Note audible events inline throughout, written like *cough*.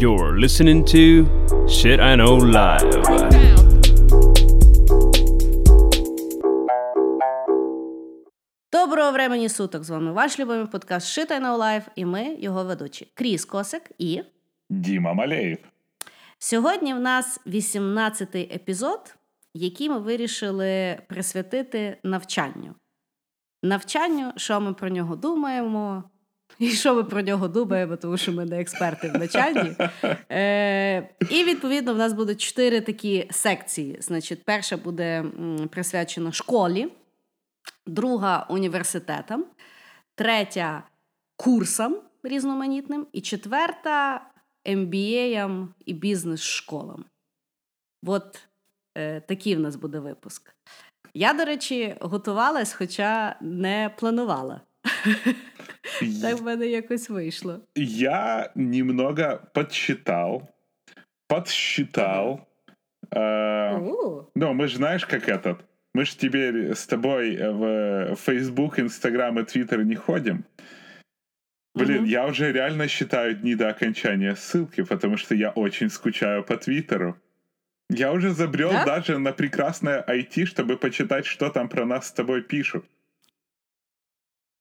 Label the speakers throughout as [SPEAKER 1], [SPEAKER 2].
[SPEAKER 1] You're listening to Shit I Know Live.
[SPEAKER 2] Доброго времени суток! З вами ваш любимий подкаст Shit I Know Live і ми його ведучі Кріс Косик і
[SPEAKER 3] Діма Малеєв.
[SPEAKER 2] сьогодні в нас 18-й епізод, який ми вирішили присвятити навчанню. Навчанню, що ми про нього думаємо, і що ми про нього думаємо, тому що ми не експерти в навчанні. Е, І відповідно в нас будуть чотири такі секції. Значить, перша буде присвячена школі, друга університетам, третя курсам різноманітним, і четверта MBA і бізнес-школам. От е, такий в нас буде випуск. Я, до речі, готувалась, хоча не планувала. Так в мене якось вийшло.
[SPEAKER 3] Я немного подсчитал, подсчитал. э, ну, мы же знаешь, как этот. Мы же теперь с тобой в Facebook, Instagram и Twitter не ходим. Блин, я уже реально считаю дни до окончания ссылки, потому что я очень скучаю по Твиттеру. Я уже забрел
[SPEAKER 2] Да?
[SPEAKER 3] даже на прекрасное IT, чтобы почитать, что там про нас с тобой пишут.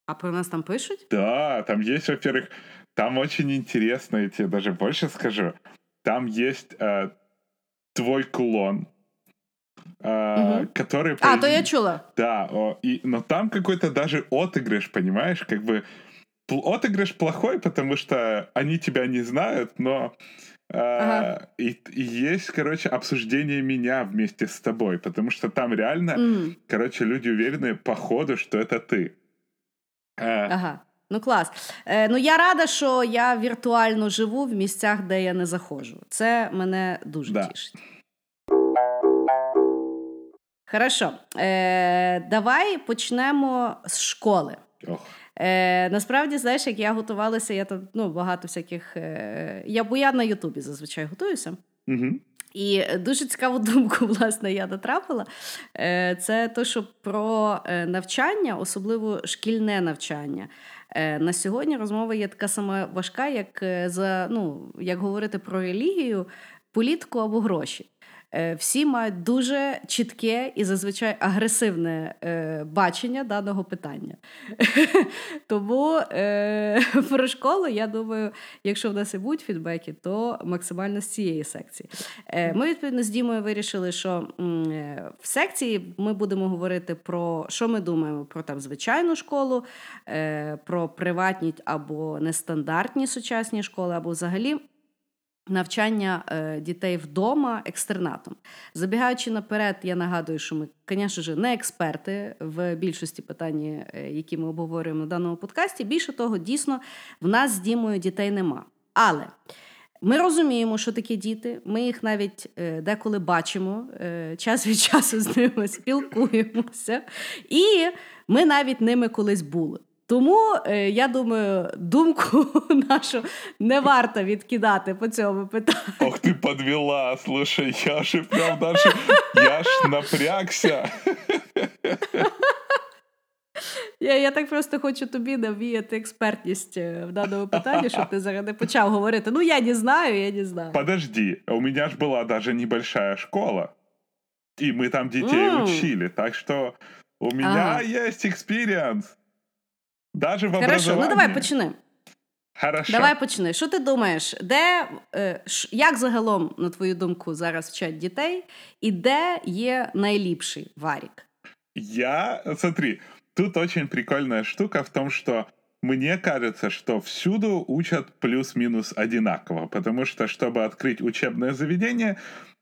[SPEAKER 2] А про нас там пишуть?
[SPEAKER 3] Да, там есть, во-первых, там очень интересно, я тебе даже больше скажу. Там есть э, твой кулон, э,
[SPEAKER 2] Мгм.
[SPEAKER 3] который...
[SPEAKER 2] А, то я чула.
[SPEAKER 3] Да, о, и, но там какой-то даже отыгрыш, понимаешь? Как бы отыгрыш плохой, потому что они тебя не знают, но... э,
[SPEAKER 2] Ага.
[SPEAKER 3] и, и есть, короче, обсуждение меня вместе с тобой, потому что там реально,
[SPEAKER 2] М,
[SPEAKER 3] короче, люди уверены по ходу, что это ты. Э,
[SPEAKER 2] Ага. Ну клас. Е, ну я рада, що я віртуально живу в місцях, де я не заходжу. Це мене дуже
[SPEAKER 3] Да.
[SPEAKER 2] тішить. Хорошо. Е, давай почнемо з школи.
[SPEAKER 3] ох.
[SPEAKER 2] Е, насправді, знаєш, як я готувалася, я там ну, багато всяких. Е, я, бо я на Ютубі зазвичай готуюся.
[SPEAKER 3] Мгм.
[SPEAKER 2] І дуже цікаву *laughs* думку, власне, я натрапила. Е, Це те, що про е, навчання, особливо шкільне навчання. Е, На сьогодні розмова є така сама важка, як за ну, як говорити про релігію, політику або гроші. Е, Всі мають дуже чітке і зазвичай агресивне е, бачення даного питання. *laughs* Тому е, *laughs* про школу, я думаю, якщо в нас і будуть фідбеки, то максимально з цієї секції. Ми, відповідно, з Дімою вирішили, що в секції ми будемо говорити про що ми думаємо про там звичайну школу, про приватні або нестандартні сучасні школи, або взагалі. Навчання е, дітей вдома екстернатом. Забігаючи наперед, я нагадую, що ми, звісно ж, не експерти в більшості питань, е, які ми обговорюємо на даному подкасті. Більше того, дійсно, в нас з Дімою дітей нема. Але ми розуміємо, що такі діти. Ми їх навіть е, деколи бачимо, час від *laughs* часу з ними спілкуємося, і ми навіть ними колись були. Тому е, я думаю, думку *laughs* нашу не варто відкидати по цьому питанню.
[SPEAKER 3] Ох, ты подвела, слушай, я же прям даже, я ж напрягся.
[SPEAKER 2] Я, я так просто хочу тобі навіяти експертність е, в даному питанні, щоб ти зараз не почав говорити. Ну я не знаю, я не знаю.
[SPEAKER 3] Подожди, у меня ж была даже небольшая школа, и мы там детей
[SPEAKER 2] М.
[SPEAKER 3] учили, так что у меня
[SPEAKER 2] Ага.
[SPEAKER 3] есть экспириенс. Даже в
[SPEAKER 2] Хорошо,
[SPEAKER 3] образовании.
[SPEAKER 2] ну давай почни.
[SPEAKER 3] Хорошо.
[SPEAKER 2] Давай почни. Що ти думаєш? Де е, ш- як загалом, на твою думку, зараз вчать дітей, і де є найліпший варік?
[SPEAKER 3] Я, смотри, тут очень прикольная штука в том, что мне кажется, что всюду учат плюс-минус одинаково, потому что, чтобы открыть учебное заведение,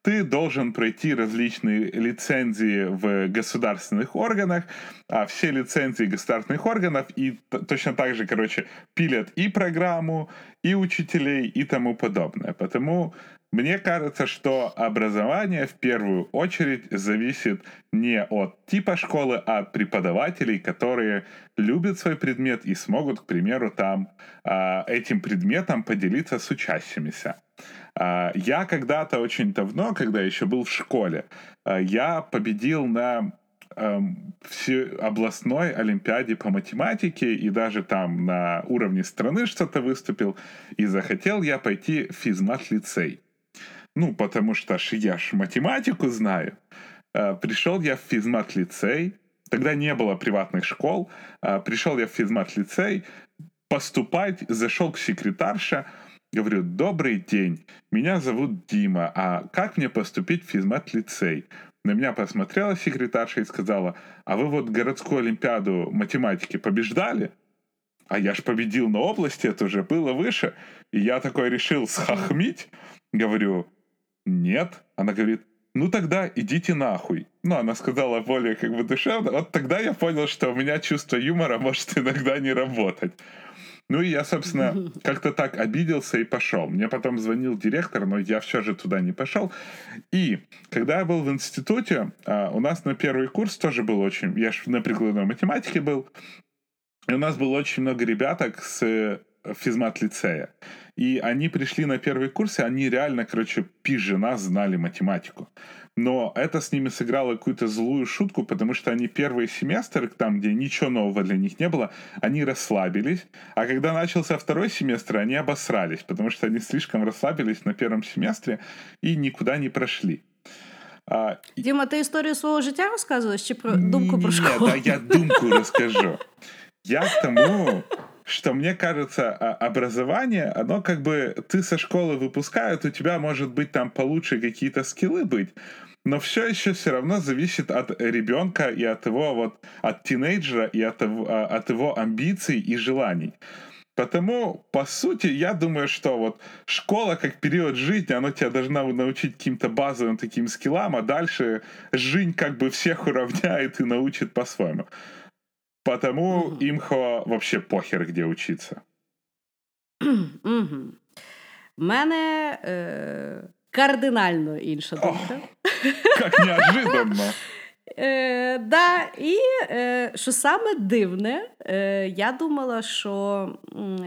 [SPEAKER 3] ты должен пройти различные лицензии в государственных органах, а все лицензии государственных органов и точно так же, короче, пилят и программу, и учителей, и тому подобное. Потому мне кажется, что образование в первую очередь зависит не от типа школы, а от преподавателей, которые любят свой предмет и смогут, к примеру, там а, этим предметом поделиться с учащимися. А, Я когда-то очень давно, когда еще был в школе, а, я победил на эм, областной олимпиаде по математике и даже там на уровне страны что-то выступил. И захотел я пойти в физмат-лицей. Ну, потому что ж я ж математику знаю. Э, пришел я в физмат-лицей. Тогда не было приватных школ. Пришел я в физмат-лицей поступать, зашел к секретарше, говорю, добрый день, меня зовут Дима, а как мне поступить в физмат-лицей? На меня посмотрела секретарша и сказала, а вы вот городскую олимпиаду математики побеждали? А я ж победил на области, это уже было выше. И я такой решил схохмить. Говорю, нет. Она говорит, ну тогда идите нахуй. Ну, она сказала более как бы душевно. Вот тогда я понял, что у меня чувство юмора может иногда не работать. Ну и я, собственно, как-то так обиделся и пошел. Мне потом звонил директор, но я все же туда не пошел. И когда я был в институте, а, у нас на первый курс тоже был очень... Я же на прикладной математике был. И у нас было очень много ребяток с э, физмат-лицея. И они пришли на первый курс, и они реально, короче, пизже нас знали математику но это с ними сыграло какую-то злую шутку, потому что они первый семестр, там, где ничего нового для них не было, они расслабились, а когда начался второй семестр, они обосрались, потому что они слишком расслабились на первом семестре и никуда не прошли.
[SPEAKER 2] А, Діма, ти історію свого життя розказуєш чи про думку про школу?
[SPEAKER 3] Ні, да, я думку расскажу. Я к тому, что мне кажется, образование, оно как бы ты со школы выпускают, у тебя может быть там получше какие-то скиллы быть, но все еще все равно зависит от ребенка и от его вот от тинейджера и от, а, от его амбиций и желаний. Потому, по сути, я думаю, что вот школа как период жизни, она тебя должна научить каким-то базовым таким скиллам, а дальше жизнь как бы всех уравняет и научит по-своему. Потому угу. имхо вообще похер, где учиться. *clears throat*
[SPEAKER 2] Угу. У мене е, кардинально інша думка.
[SPEAKER 3] Як неожиданно. *laughs*
[SPEAKER 2] Е, да, І е, що саме дивне, е, я думала, що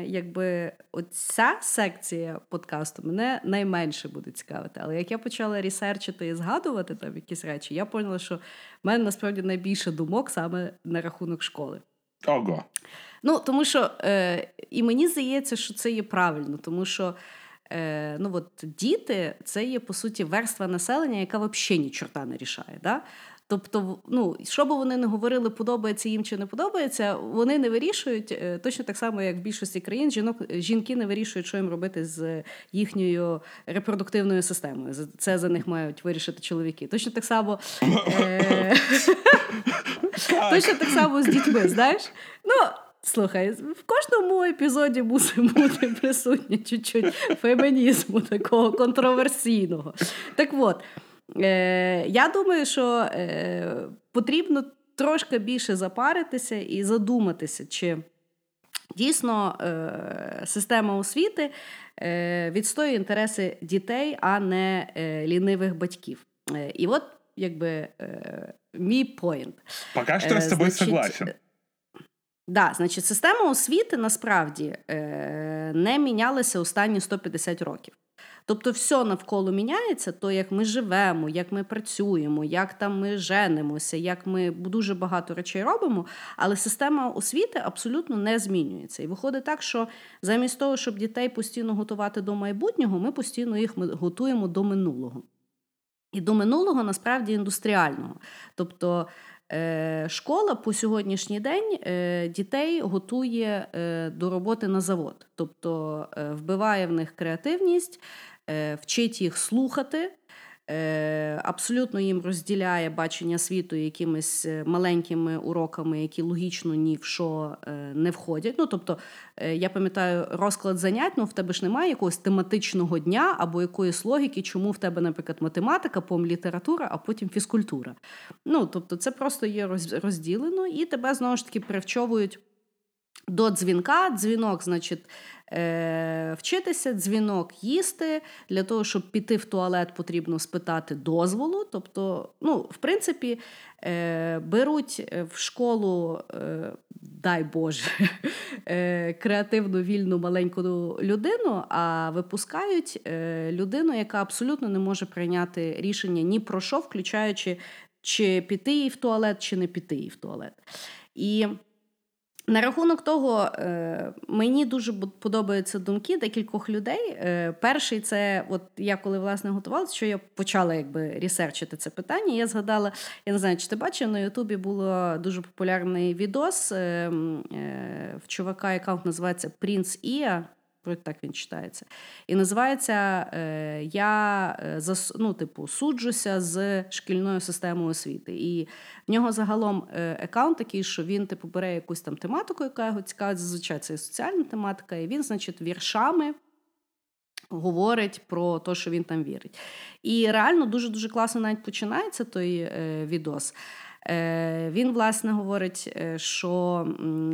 [SPEAKER 2] якби оця секція подкасту мене найменше буде цікавити. Але як я почала ресерчити і згадувати там якісь речі, я поняла, що в мене насправді найбільше думок саме на рахунок школи.
[SPEAKER 3] Ого.
[SPEAKER 2] Ну, тому що е, і мені здається, що це є правильно, тому що е, ну, от, діти це є по суті верства населення, яка взагалі ні чорта не рішає. Да? Тобто, ну, що би вони не говорили, подобається їм чи не подобається, вони не вирішують е, точно так само, як в більшості країн, жінок жінки не вирішують, що їм робити з їхньою репродуктивною системою. Це за них мають вирішити чоловіки. Точно так само е- точно так само з дітьми, знаєш? Ну, Слухай, в кожному епізоді мусить бути присутнє чуть-чуть фемінізму такого контроверсійного. Так от. Е, Я думаю, що е, потрібно трошки більше запаритися і задуматися, чи дійсно е, система освіти е, відстоює інтереси дітей, а не е, лінивих батьків. Е, і от якби е, мій поінт.
[SPEAKER 3] Поки що я з тобою согласен.
[SPEAKER 2] Да, значить, система освіти насправді е, не мінялася останні 150 років. Тобто, все навколо міняється, то як ми живемо, як ми працюємо, як там ми женимося, як ми дуже багато речей робимо, але система освіти абсолютно не змінюється. І виходить так, що замість того, щоб дітей постійно готувати до майбутнього, ми постійно їх готуємо до минулого. І до минулого насправді індустріального. Тобто е, школа по сьогоднішній день е, дітей готує е, до роботи на завод, тобто вбиває в них креативність, вчить їх слухати. Е, абсолютно їм розділяє бачення світу якимись е, маленькими уроками, які логічно ні в що не входять. Ну, тобто, я пам'ятаю, розклад занять, ну в тебе ж немає якогось тематичного дня або якоїсь логіки, чому в тебе, наприклад, математика, потім література, а потім фізкультура. Ну, тобто, це просто є розділено, і тебе знову ж таки привчовують до дзвінка. Дзвінок, значить, е, вчитися, дзвінок їсти. Для того, щоб піти в туалет, потрібно спитати дозволу. Тобто, ну, в принципі, е, беруть в школу, е, дай Боже, *laughs* е, креативну вільну маленьку людину, а випускають е, людину, яка абсолютно не може прийняти рішення ні про що, включаючи чи піти їй в туалет, чи не піти їй в туалет. І на рахунок того, е, мені дуже подобаються думки декількох людей. Е, перший це, от я коли власне готувалася, що я почала якби ресерчити це питання. Я згадала, я не знаю, чи ти бачив, на Ютубі було дуже популярний відос е, в чувака, який називається Принц Іа так він читається. І називається е, Я е, ну, типу, суджуся з шкільною системою освіти. І в нього загалом е, аккаунт такий, що він типу, бере якусь там тематику, яка його цікавить, зазвичай це соціальна тематика, і він, значить, віршами. Говорить про те, що він там вірить. І реально дуже-дуже класно навіть починається той е, відос. Е, він, власне, говорить, е, що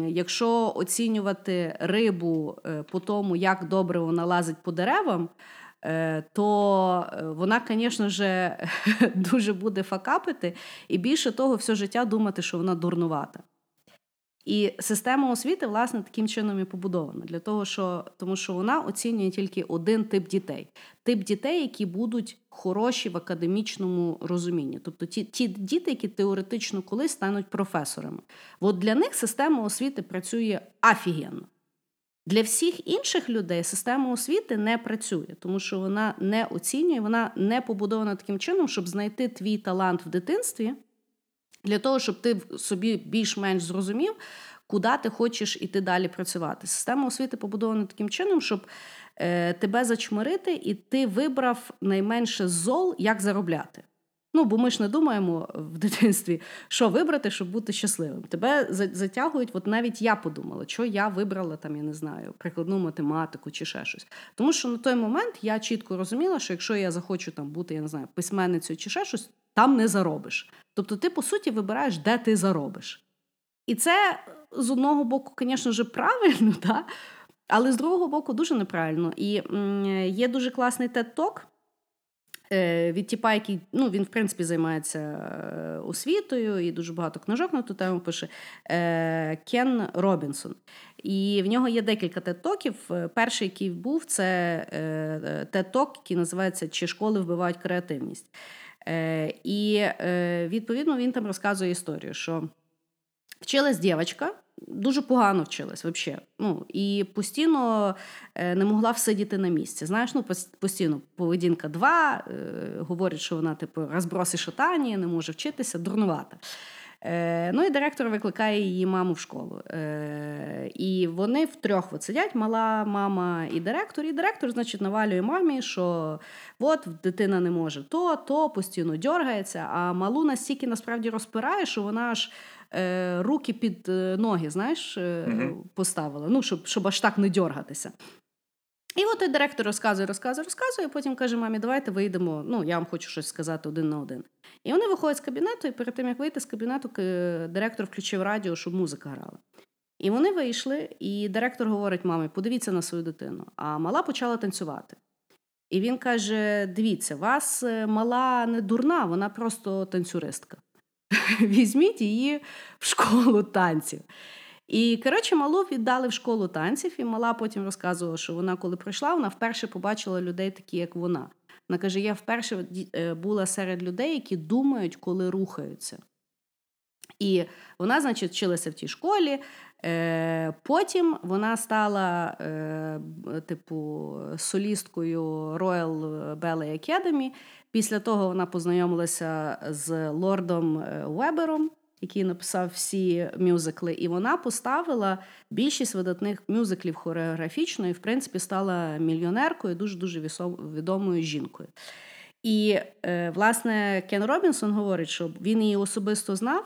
[SPEAKER 2] якщо оцінювати рибу е, по тому, як добре вона лазить по деревам, то вона, звісно ж, *laughs* дуже буде факапити і більше того, все життя думати, що вона дурнувата. І система освіти, власне, таким чином і побудована для того, що тому що вона оцінює тільки один тип дітей: тип дітей, які будуть хороші в академічному розумінні, тобто ті ті діти, які теоретично колись стануть професорами. От для них система освіти працює офігенно. Для всіх інших людей система освіти не працює, тому що вона не оцінює, вона не побудована таким чином, щоб знайти твій талант в дитинстві для того, щоб ти собі більш-менш зрозумів, куди ти хочеш іти далі працювати. Система освіти побудована таким чином, щоб е, тебе зачмирити, і ти вибрав найменше зол, як заробляти. Ну, бо ми ж не думаємо в дитинстві, що вибрати, щоб бути щасливим. Тебе затягують, от навіть я подумала, що я вибрала там, я не знаю, прикладну математику чи ще щось. Тому що на той момент я чітко розуміла, що якщо я захочу там бути, я не знаю, письменницею чи ще щось, там не заробиш. Тобто, ти, по суті, вибираєш, де ти заробиш. І це з одного боку, звісно ж, правильно, *laughs* да? але з другого боку, дуже неправильно. І є дуже класний TED-Talk е, від тіпа, який ну, він, в принципі, займається е, освітою і дуже багато книжок на ту тему пише е, Кен Робінсон. І в нього є декілька TED-токів. Перший, який був, це TED-ток, який називається Чи школи вбивають креативність. Е, і е, відповідно він там розказує історію, що вчилась дівчинка, дуже погано вчилась взагалі. Ну, і постійно е, не могла всидіти на місці. Знаєш, ну постійно поведінка два, говорять, що вона типу розброси шатані, не може вчитися, дурнувата. Е, ну і директор викликає її маму в школу. Е, і вони втрьох от сидять, мала мама і директор. І директор, значить, навалює мамі, що от дитина не може то, то постійно дергається, а малу настільки насправді розпирає, що вона аж. Е, руки під ноги, знаєш, поставила, ну, щоб щоб аж так не дергатися. І от той директор розказує, розказує, розказує, потім каже: мамі, давайте вийдемо. Ну, я вам хочу щось сказати один на один. І вони виходять з кабінету, і перед тим, як вийти з кабінету, директор включив радіо, щоб музика грала. І вони вийшли, і директор говорить: мамі, подивіться на свою дитину. А мала почала танцювати. І він каже: дивіться, вас е, мала не дурна, вона просто танцюристка. *laughs* Візьміть її в школу танців. І коротше, малу віддали в школу танців, і мала потім розказувала, що вона, коли прийшла, вона вперше побачила людей, такі як вона. Вона каже: я вперше е, була серед людей, які думають, коли рухаються. І вона, значить, вчилася в тій школі. Е, потім вона стала, е, типу, солісткою Royal Ballet Academy. Після того вона познайомилася з лордом Вебером який написав всі мюзикли, і вона поставила більшість видатних мюзиклів хореографічно і, в принципі, стала мільйонеркою, дуже дуже відомою жінкою. І, е, власне, Кен Робінсон говорить, що він її особисто знав.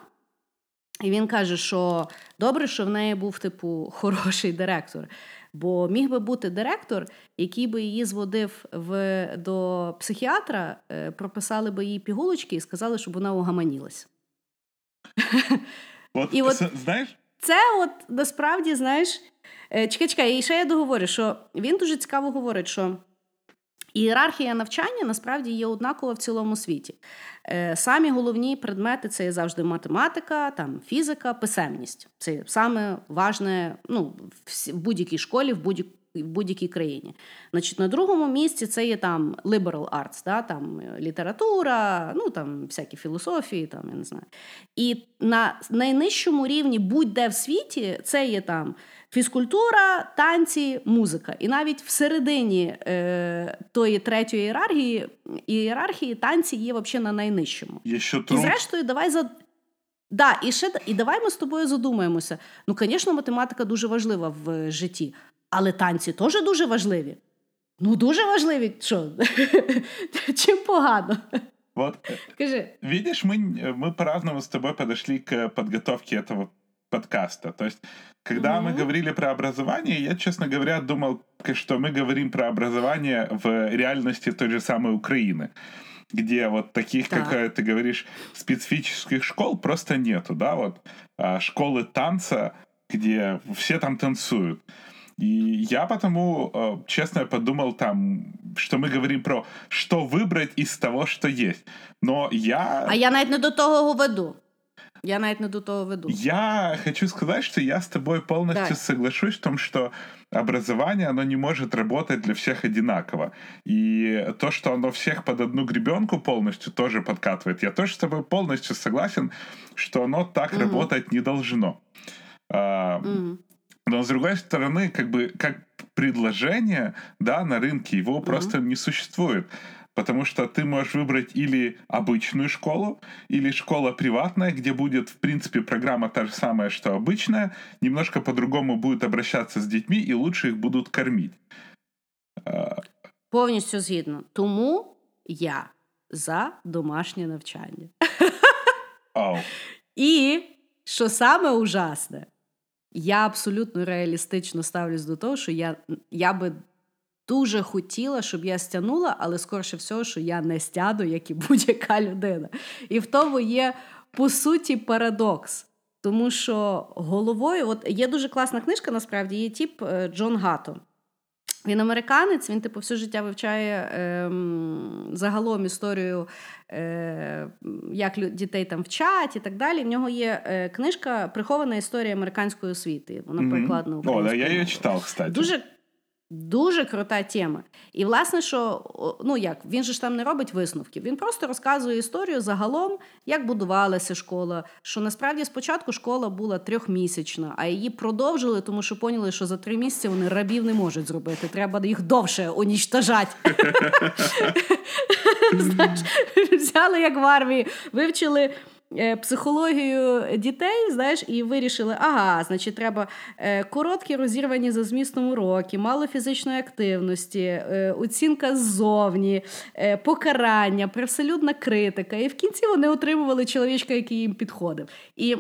[SPEAKER 2] І він каже, що добре, що в неї був типу хороший директор. Бо міг би бути директор, який би її зводив в, до психіатра, е, прописали би їй пігулочки і сказали, щоб вона угаманілась.
[SPEAKER 3] От, І от знаєш?
[SPEAKER 2] Це от насправді, знаєш, е, чекай, чекай, і ще я договорю, що він дуже цікаво говорить, що ієрархія навчання насправді є однакова в цілому світі. Е, самі головні предмети це є завжди математика, там, фізика, писемність. Це саме важне ну, в будь-якій школі, в будь в будь-якій країні. Значить, На другому місці це є там liberal arts, да, там література, ну там всякі філософії, там я не знаю. І на найнижчому рівні будь-де в світі це є там фізкультура, танці, музика. І навіть всередині е, тої третьої ієрархії ієрархії танці є взагалі на найнижчому.
[SPEAKER 3] Є що
[SPEAKER 2] І зрештою, давай за. Да, і ще і давай ми з тобою задумаємося. Ну, звісно, математика дуже важлива в житті, але танці теж дуже важливі. Ну, дуже важливі. Що? *laughs* Чим погано?
[SPEAKER 3] Вот.
[SPEAKER 2] Скажи.
[SPEAKER 3] Видишь, мы, мы по-разному с тобой подошли к подготовке этого подкаста. То есть, когда mm-hmm. мы говорили про образование, я, честно говоря, думал, что мы говорим про образование в реальности той же самой Украины где вот таких, так. как э, ты говоришь, специфических школ просто нету, да, вот а, школы танца, где все там танцуют. И я потому, э, честно, подумал там, что мы говорим про что выбрать из того, что есть. Но я...
[SPEAKER 2] А я навіть не до того веду. Я навіть не до того веду.
[SPEAKER 3] Я хочу сказать, что я с тобой полностью да. соглашусь в том, что образование, оно не может работать для всех одинаково. И то, что оно всех под одну гребенку полностью тоже подкатывает, я тоже с тобой полностью согласен, что оно так угу. работать не должно. угу. Но с другой стороны, как бы как предложение, да, на рынке его угу. просто не существует потому что ты можешь выбрать или обычную школу, или школа приватная, где будет, в принципе, программа та же самая, что обычная, немножко по-другому будет обращаться с детьми, и лучше их будут кормить.
[SPEAKER 2] Повністю згідно. Тому я за домашнє навчання.
[SPEAKER 3] Oh. *laughs*
[SPEAKER 2] І що саме ужасне, я абсолютно реалістично ставлюсь до того, що я я би дуже хотіла, щоб я стягнула, але скорше всього, що я не стяду, як і будь-яка людина. І в тому є по суті парадокс. Тому що головою, от є дуже класна книжка, насправді є тіп е, Джон Гато. Він американець, він типу все життя вивчає е, загалом історію, е, як дітей там вчать і так далі. В нього є е, книжка Прихована історія американської освіти. Вона mm-hmm. перекладена українською.
[SPEAKER 3] О, да, я її читав, кстати.
[SPEAKER 2] Дуже Дуже крута тема. І, власне, що ну як він же ж там не робить висновків. Він просто розказує історію загалом, як будувалася школа. Що насправді спочатку школа була трьохмісячна, а її продовжили, тому що поняли, що за три місяці вони рабів не можуть зробити. Треба їх довше уніштажати. *laughs* *laughs* Взяли як в армії, вивчили. Е, психологію дітей, знаєш, і вирішили, ага, значить, треба е, короткі розірвані за змістом уроки, мало фізичної активності, е, оцінка ззовні, покарання, привселюдна критика. І в кінці вони отримували чоловічка, який їм підходив. І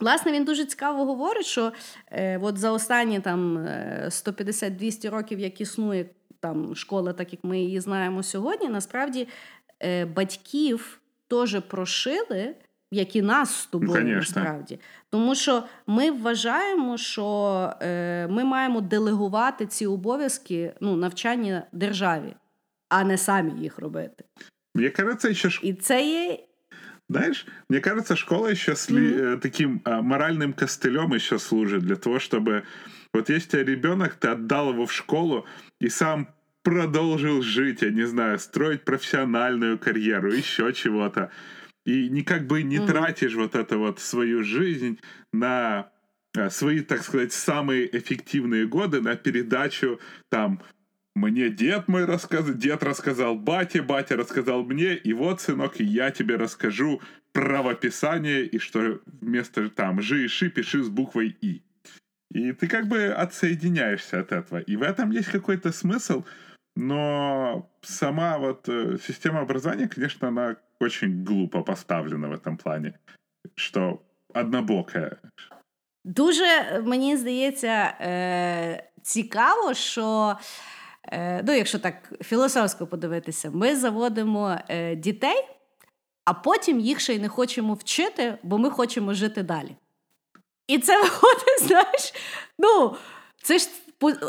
[SPEAKER 2] Власне, він дуже цікаво говорить, що е, от за останні там 150-200 років, як існує там школа, так як ми її знаємо сьогодні, насправді е, батьків теж прошили, як і нас з тобою Конечно. насправді. Тому що ми вважаємо, що е, ми маємо делегувати ці обов'язки ну, навчання державі, а не самі їх робити.
[SPEAKER 3] Мені кажется, ще...
[SPEAKER 2] І це є.
[SPEAKER 3] Знаешь, мне кажется, школа еще сли, mm-hmm. таким а, моральным костылем еще служит для того, чтобы вот есть у тебя ребенок, ты отдал его в школу и сам продолжил жить, я не знаю, строить профессиональную карьеру, еще чего-то. И никак бы не mm-hmm. тратишь вот это вот свою жизнь на а, свои, так сказать, самые эффективные годы на передачу там мне дед мой рассказал, дед рассказал бате, батя рассказал мне, и вот, сынок, я тебе расскажу правописание, и что вместо там жи и ши пиши с буквой И. И ты как бы отсоединяешься от этого. И в этом есть какой-то смысл, но сама вот э, система образования, конечно, она очень глупо поставлена в этом плане, що однобоке.
[SPEAKER 2] Дуже мені здається е, цікаво, що. Е, ну, якщо так філософсько подивитися, ми заводимо е, дітей, а потім їх ще й не хочемо вчити, бо ми хочемо жити далі. І це *laughs* виходить, знаєш, ну, це ж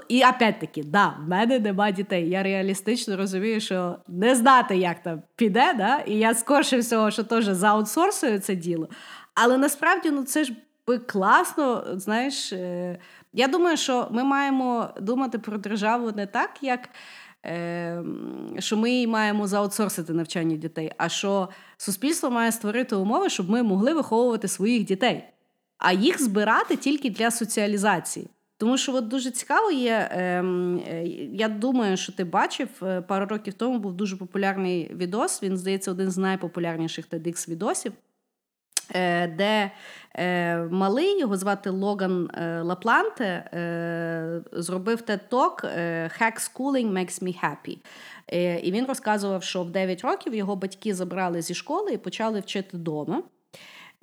[SPEAKER 2] і опять-таки, да, в мене нема дітей. Я реалістично розумію, що не знати, як там піде, да? і я скорше всього, що теж заутсорсую це діло. Але насправді ну, це ж би класно, знаєш, е, я думаю, що ми маємо думати про державу не так, як. Е, що ми маємо заутсорсити навчання дітей, а що суспільство має створити умови, щоб ми могли виховувати своїх дітей, а їх збирати тільки для соціалізації. Тому що от дуже цікаво є. Ем, е, я думаю, що ти бачив е, пару років тому був дуже популярний відос. Він здається, один з найпопулярніших TEDx відосів, е, де малий його звати Логан Лапланте, зробив TED Talk Hack Schooling Makes Me Happy. І він розказував, що в 9 років його батьки забрали зі школи і почали вчити вдома.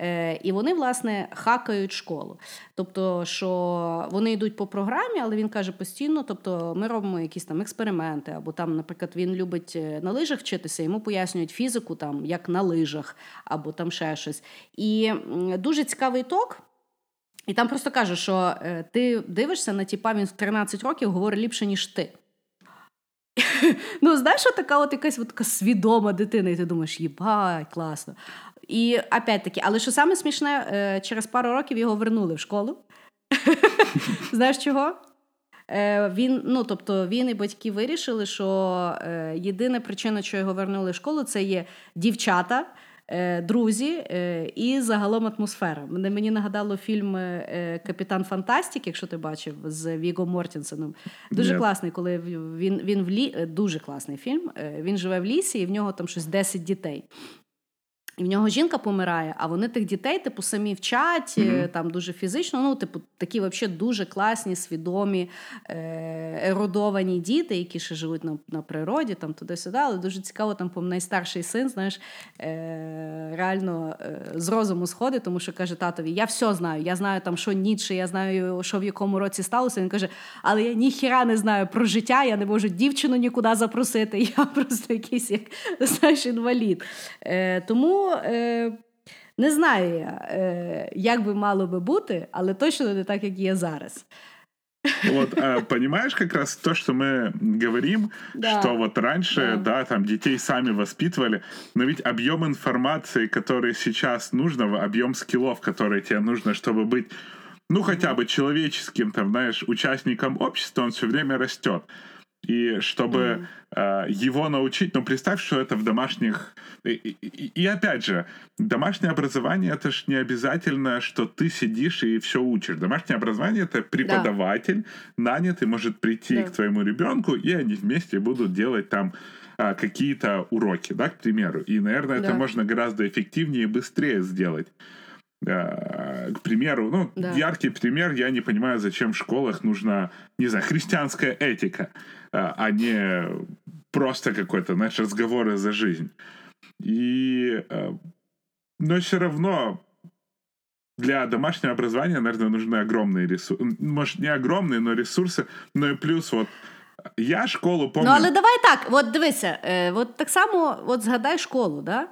[SPEAKER 2] Е, і вони, власне, хакають школу. Тобто, що вони йдуть по програмі, але він каже постійно: тобто, ми робимо якісь там експерименти, або там, наприклад, він любить е, на лижах вчитися, йому пояснюють фізику, там, як на лижах, або там ще щось. І дуже цікавий ток. І там просто каже, що е, ти дивишся на тіпа, він в 13 років говорить ліпше, ніж ти. *laughs* Ну, знаєш, така от якась от така свідома дитина, і ти думаєш, їбай, класно. І опять-таки, але що саме смішне, е, через пару років його вернули в школу. *laughs* Знаєш чого? Е, він, ну, тобто, він і батьки вирішили, що е, єдина причина, що його вернули в школу, це є дівчата, друзі і загалом атмосфера. Мене мені нагадало фільм Капітан Фантастик, якщо ти бачив, з Віго Мортінсеном. Дуже yeah. класний, коли він він в лі... дуже класний фільм. Він живе в лісі, і в нього там щось 10 дітей. І в нього жінка помирає, а вони тих дітей, типу, самі вчать, mm-hmm. там дуже фізично. Ну, типу, такі взагалі дуже класні, свідомі, е, діти, які ще живуть на на природі, там туди-сюди. Але дуже цікаво, там найстарший син, знаєш, е, реально е, з розуму сходить, тому що каже татові: Я все знаю, я знаю там, що Ніцше, я знаю, що в якому році сталося. Він каже, але я ніхіра не знаю про життя, я не можу дівчину нікуди запросити. *laughs* Я просто якийсь як знаєш, інвалід. Е, Тому. Е, не знаю я, е, як би мало би бути, але точно не так, як є зараз.
[SPEAKER 3] Вот, а, понимаешь, как раз то, что мы говорим, да. что вот раньше, да. да, там детей сами воспитывали, но ведь объем информации, который сейчас нужно, объем скиллов, которые тебе нужно, чтобы быть, ну, хотя бы человеческим, там, знаешь, участником общества, он все время растет. И чтобы mm-hmm. э, его научить, ну представь, что это в домашних... И, и, и опять же, домашнее образование это ж не обязательно, что ты сидишь и все учишь. Домашнее образование это преподаватель, да. нанятый, может прийти да. к твоему ребенку, и они вместе будут делать там а, какие-то уроки, да, к примеру. И, наверное, да. это можно гораздо эффективнее и быстрее сделать. К примеру, ну, да. яркий пример, я не понимаю, зачем в школах нужна, не знаю, христианская этика, а не просто какой-то, знаешь, разговоры за жизнь. И, но все равно для домашнего образования, наверное, нужны огромные ресурсы. Может, не огромные, но ресурсы. Ну и плюс вот я школу помню...
[SPEAKER 2] Ну, але давай так, от дивися, от так само от згадай школу, да?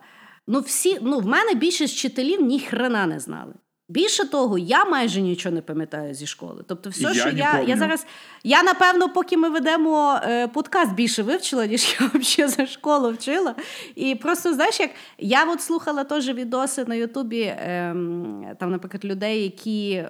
[SPEAKER 2] Ну, всі, ну, в мене більшість вчителів ні хрена не знали. Більше того, я майже нічого не пам'ятаю зі школи. Тобто, все, я що я я зараз. Я напевно, поки ми ведемо е, подкаст, більше вивчила, ніж я взагалі за школу вчила. І просто знаєш, як я от слухала теж відоси на Ютубі, е, там, наприклад, людей, які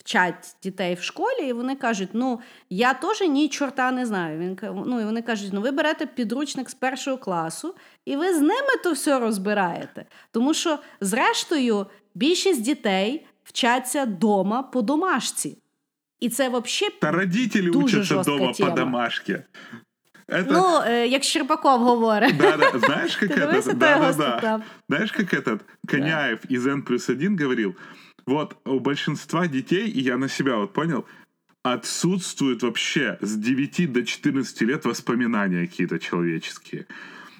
[SPEAKER 2] вчать дітей в школі, і вони кажуть: ну я теж ні чорта не знаю. Він ну, і вони кажуть: ну ви берете підручник з першого класу, і ви з ними то все розбираєте. Тому що, зрештою, більшість дітей вчаться дома по домашці. І це взагалі. Та родителі учаться вдома по домашці. Это... Ну, э, як Щербаков говорить.
[SPEAKER 3] Да, да. Знаешь, как этот, да, да, да. Знаешь, как этот Коняев из N плюс 1 говорил, вот у большинства детей, и я на себя вот понял, отсутствуют вообще с 9 до 14 лет воспоминания какие-то человеческие.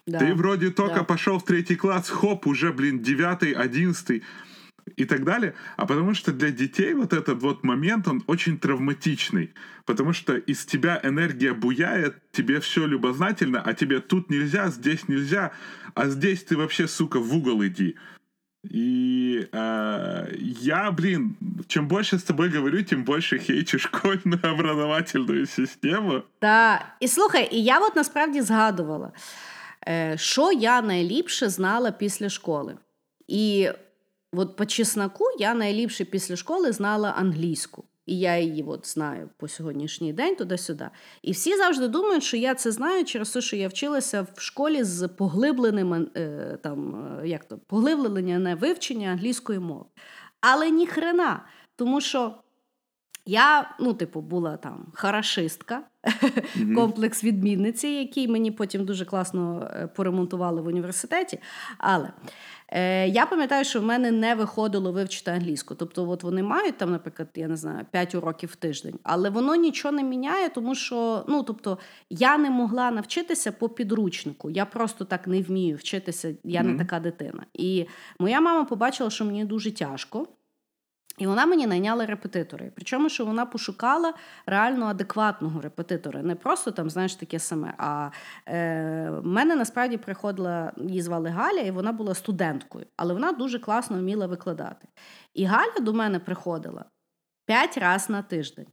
[SPEAKER 3] Да. Ты вроде только да. пошел в третий класс, хоп, уже, блин, девятый, одиннадцатый и так далее. А потому что для детей вот этот вот момент, он очень травматичный. Потому что из тебя энергия буяет, тебе все любознательно, а тебе тут нельзя, здесь нельзя, а здесь ты вообще, сука, в угол иди. И э, я, блин, чем больше с тобой говорю, тем больше хейчу школьну образовательну систему.
[SPEAKER 2] Да, і слухай, і я от насправді згадувала, е, що я найліпше знала після школи. І от по чесноку я найліпше після школи знала англійську. І я її от знаю по сьогоднішній день туди-сюди. І всі завжди думають, що я це знаю через те, що я вчилася в школі з поглибленим е, там, е, як то, поглиблене вивчення англійської мови. Але ні хрена, тому що я, ну, типу, була там хорошистка, mm-hmm. комплекс відмінниці, який мені потім дуже класно е, поремонтували в університеті. Але е, я пам'ятаю, що в мене не виходило вивчити англійську. Тобто, от вони мають там, наприклад, я не знаю, 5 уроків в тиждень, але воно нічого не міняє, тому що ну, тобто, я не могла навчитися по підручнику. Я просто так не вмію вчитися, я mm-hmm. не така дитина. І моя мама побачила, що мені дуже тяжко. І вона мені найняла репетитори. Причому, що вона пошукала реально адекватного репетитора. Не просто там, знаєш, таке саме. А е, мене насправді приходила, її звали Галя, і вона була студенткою, але вона дуже класно вміла викладати. І Галя до мене приходила п'ять разів на тиждень.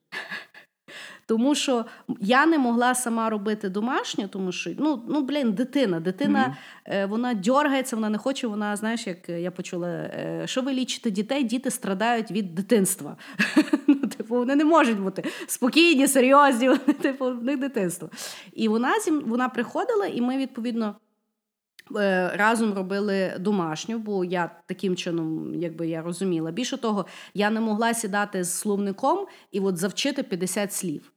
[SPEAKER 2] Тому що я не могла сама робити домашнє, тому що ну, ну блін, дитина. Дитина mm-hmm. вона дергається, вона не хоче. Вона, знаєш, як я почула, е, що ви лічите дітей, діти страдають від дитинства. *laughs* Ну, Типу, вони не можуть бути спокійні, серйозні, *laughs* вони, типу, в них дитинство. І вона вона приходила, і ми відповідно. Е, разом робили домашню, бо я таким чином, якби я розуміла. Більше того, я не могла сідати з словником і от завчити 50 слів.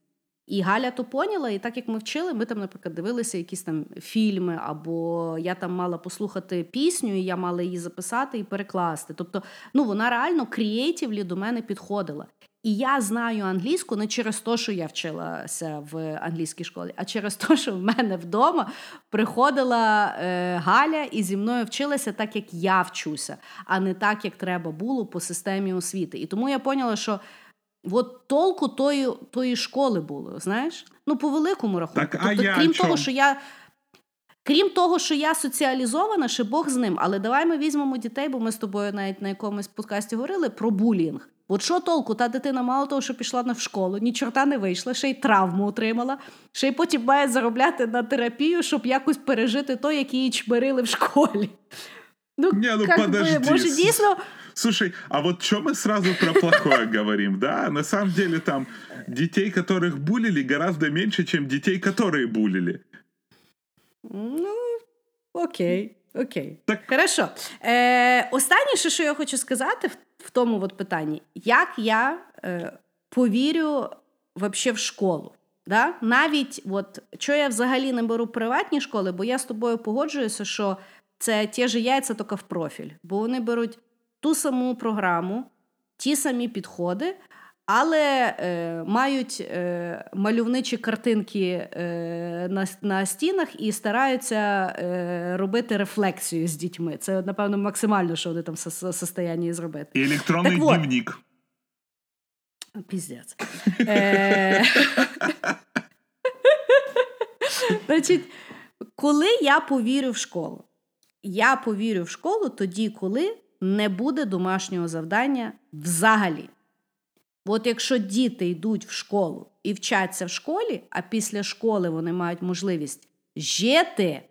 [SPEAKER 2] І Галя то поняла, і так як ми вчили, ми там, наприклад, дивилися якісь там фільми, або я там мала послухати пісню, і я мала її записати і перекласти. Тобто, ну вона реально креативлі до мене підходила. І я знаю англійську не через те, що я вчилася в англійській школі, а через те, що в мене вдома приходила е, Галя і зі мною вчилася так, як я вчуся, а не так, як треба було по системі освіти. І тому я поняла, що От толку тої тої школи було, знаєш? Ну, по великому рахунку.
[SPEAKER 3] Так, а
[SPEAKER 2] тобто,
[SPEAKER 3] я
[SPEAKER 2] крім
[SPEAKER 3] чом?
[SPEAKER 2] того, що я. Крім того, що я соціалізована, ще Бог з ним. Але давай ми візьмемо дітей, бо ми з тобою навіть на якомусь подкасті говорили про булінг. От що толку, та дитина, мало того, що пішла на в школу, ні чорта не вийшла, ще й травму отримала, ще й потім має заробляти на терапію, щоб якось пережити то, як її чмирили в школі.
[SPEAKER 3] Ну, Не, ну подожди.
[SPEAKER 2] Би, може, дійсно.
[SPEAKER 3] Слушай, а вот что мы сразу про плохое *laughs* говорим, да? На самом деле там детей, которых булили, гораздо меньше, чем детей, которые булили.
[SPEAKER 2] Ну, окей, окей. Так. Хорошо. Е, Останнє, що я хочу сказати в, в тому от питанні, як я е, повірю вообще в школу. Да? Навіть, от, що я взагалі не беру приватні школи, бо я з тобою погоджуюся, що це ті ж яйця, тільки в профіль, бо вони беруть ту саму програму, ті самі підходи, але е, мають е, мальовничі картинки е, на на стінах і стараються е, робити рефлексію з дітьми. Це, напевно, максимально, що вони там в состоянні зробити.
[SPEAKER 3] І електронний так дневник.
[SPEAKER 2] Піздець. Е, *laughs* значить, коли я повірю в школу, я повірю в школу тоді, коли не буде домашнього завдання взагалі. От якщо діти йдуть в школу і вчаться в школі, а після школи вони мають можливість жити,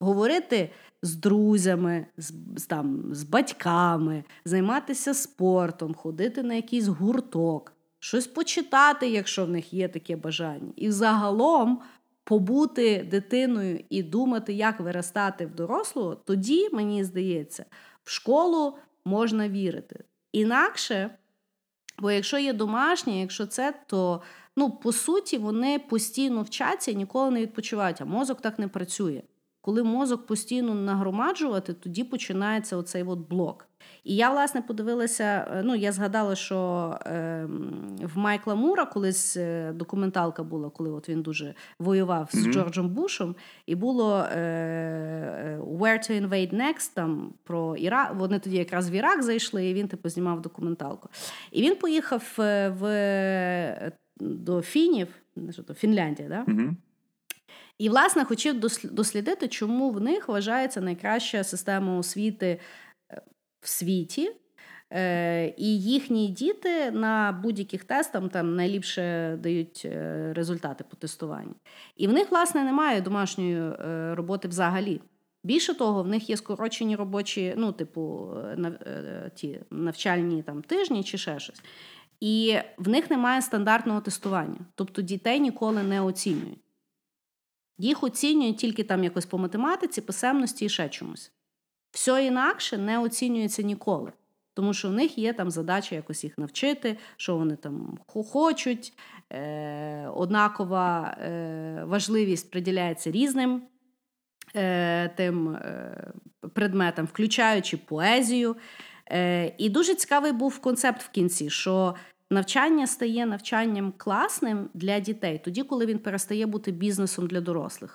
[SPEAKER 2] говорити з друзями, з, там, з батьками, займатися спортом, ходити на якийсь гурток, щось почитати, якщо в них є таке бажання. І загалом побути дитиною і думати, як виростати в дорослого, тоді, мені здається, в школу можна вірити. Інакше, бо якщо є домашнє, якщо це, то ну, по суті вони постійно вчаться і ніколи не відпочивають, а мозок так не працює. Коли мозок постійно нагромаджувати, тоді починається оцей от блок. І я, власне, подивилася: е, ну, я згадала, що е, в Майкла Мура колись е, документалка була, коли от він дуже воював з mm-hmm. Джорджем Бушем, і було е, е, Where to Invade Next, там про Ірак. Вони тоді якраз в Ірак зайшли, і він типу знімав документалку. І він поїхав в, до Фінів, що то Фінляндія, да? Mm-hmm. І, власне, хотів дослідити, чому в них вважається найкраща система освіти в світі. Е, і їхні діти на будь-яких тестах там найліпше дають е, результати по тестуванню. І в них, власне, немає домашньої е, роботи взагалі. Більше того, в них є скорочені робочі, ну, типу, ті навчальні там тижні чи ще щось. І в них немає стандартного тестування. Тобто дітей ніколи не оцінюють. Їх оцінюють тільки там якось по математиці, писемності і ще чомусь. Все інакше не оцінюється ніколи. Тому що в них є там задача якось їх навчити, що вони там хочуть. Е, Однакова е, важливість приділяється різним е, тим е, предметам, включаючи поезію. Е, І дуже цікавий був концепт в кінці, що навчання стає навчанням класним для дітей тоді, коли він перестає бути бізнесом для дорослих.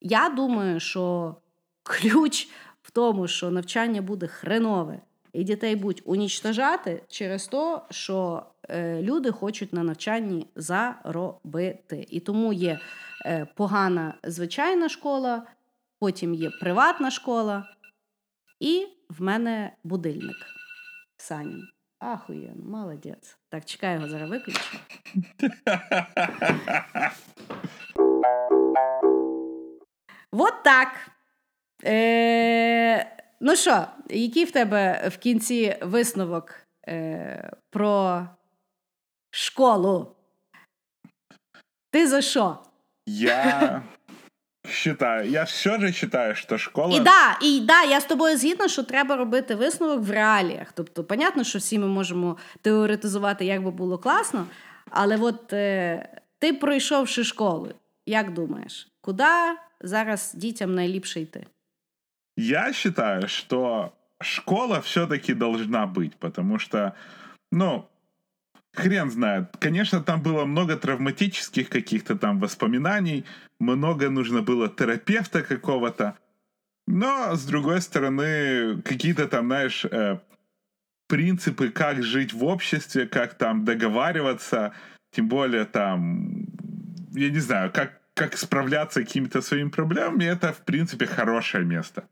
[SPEAKER 2] Я думаю, що ключ в тому, що навчання буде хренове, і дітей будуть унічтожати через те, що е, люди хочуть на навчанні заробити. І тому є е, погана звичайна школа, потім є приватна школа, і в мене будильник Санін. Ахуєн, молодець. Так, чекай його зараз виключу. Вот так. Е, Ну що, який в тебе в кінці висновок е, про школу? Ти за що?
[SPEAKER 3] Я считаю, я все же считаю, що школа...
[SPEAKER 2] І да, і да, я з тобою згідна, що треба робити висновок в реаліях. Тобто, понятно, що всі ми можемо теоретизувати, як би було класно, але от е, ти пройшовши школу, як думаєш, куди зараз дітям найліпше йти?
[SPEAKER 3] Я считаю, что школа все-таки должна быть, потому что, ну, хрен знает. Конечно, там было много травматических каких-то там воспоминаний, много нужно было терапевта какого-то, но, с другой стороны, какие-то там, знаешь, э, принципы, как жить в обществе, как там договариваться, тем более там, я не знаю, как как справляться с какими-то своими проблемами, это, в принципе, хорошее место.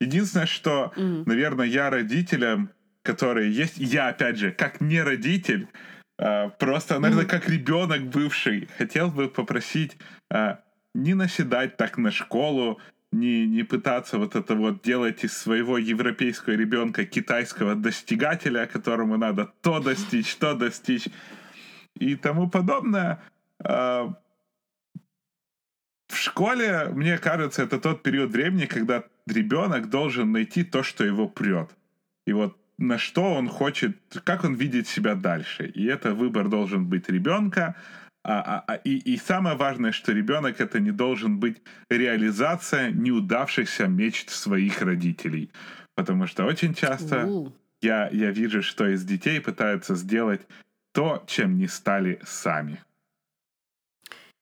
[SPEAKER 3] Единственное, что, mm-hmm. наверное, я родителям, которые есть, я, опять же, как не родитель, просто, наверное, как ребенок бывший, хотел бы попросить э, не наседать так на школу, не, не пытаться вот это вот делать из своего европейского ребенка китайского достигателя, которому надо то достичь, то достичь и тому подобное. Э, в школе, мне кажется, это тот период времени, когда ребенок должен найти то, что его прет. И вот на что он хочет, как он видит себя дальше. И это выбор должен быть ребенка. А, а, а, и, и самое важное, что ребенок это не должен быть реализация неудавшихся мечт своих родителей. Потому что очень часто я, я вижу, что из детей пытаются сделать то, чем не стали сами.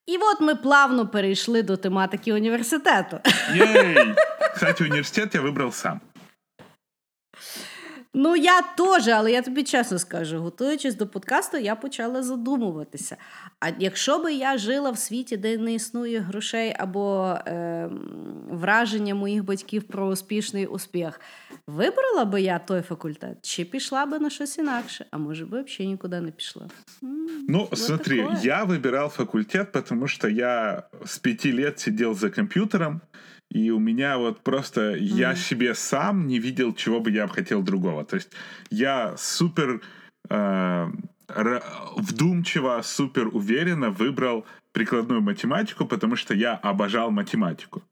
[SPEAKER 2] І от ми плавно перейшли до тематики університету.
[SPEAKER 3] Єй! Кстати, університет я вибрав сам.
[SPEAKER 2] Ну, я теж, але я тобі чесно скажу, готуючись до подкасту, я почала задумуватися. А якщо би я жила в світі, де не існує грошей або е, враження моїх батьків про успішний успіх, вибрала би я той факультет, чи пішла би на щось інакше, а може би взагалі нікуди не пішла.
[SPEAKER 3] Ну, вот смотри, такое. я выбирал факультет, потому что я с пяти лет сидел за компьютером, и у меня вот просто mm-hmm. я себе сам не видел, чего бы я хотел другого. То есть я супер э, вдумчиво, супер уверенно выбрал прикладную математику, потому что я обожал математику.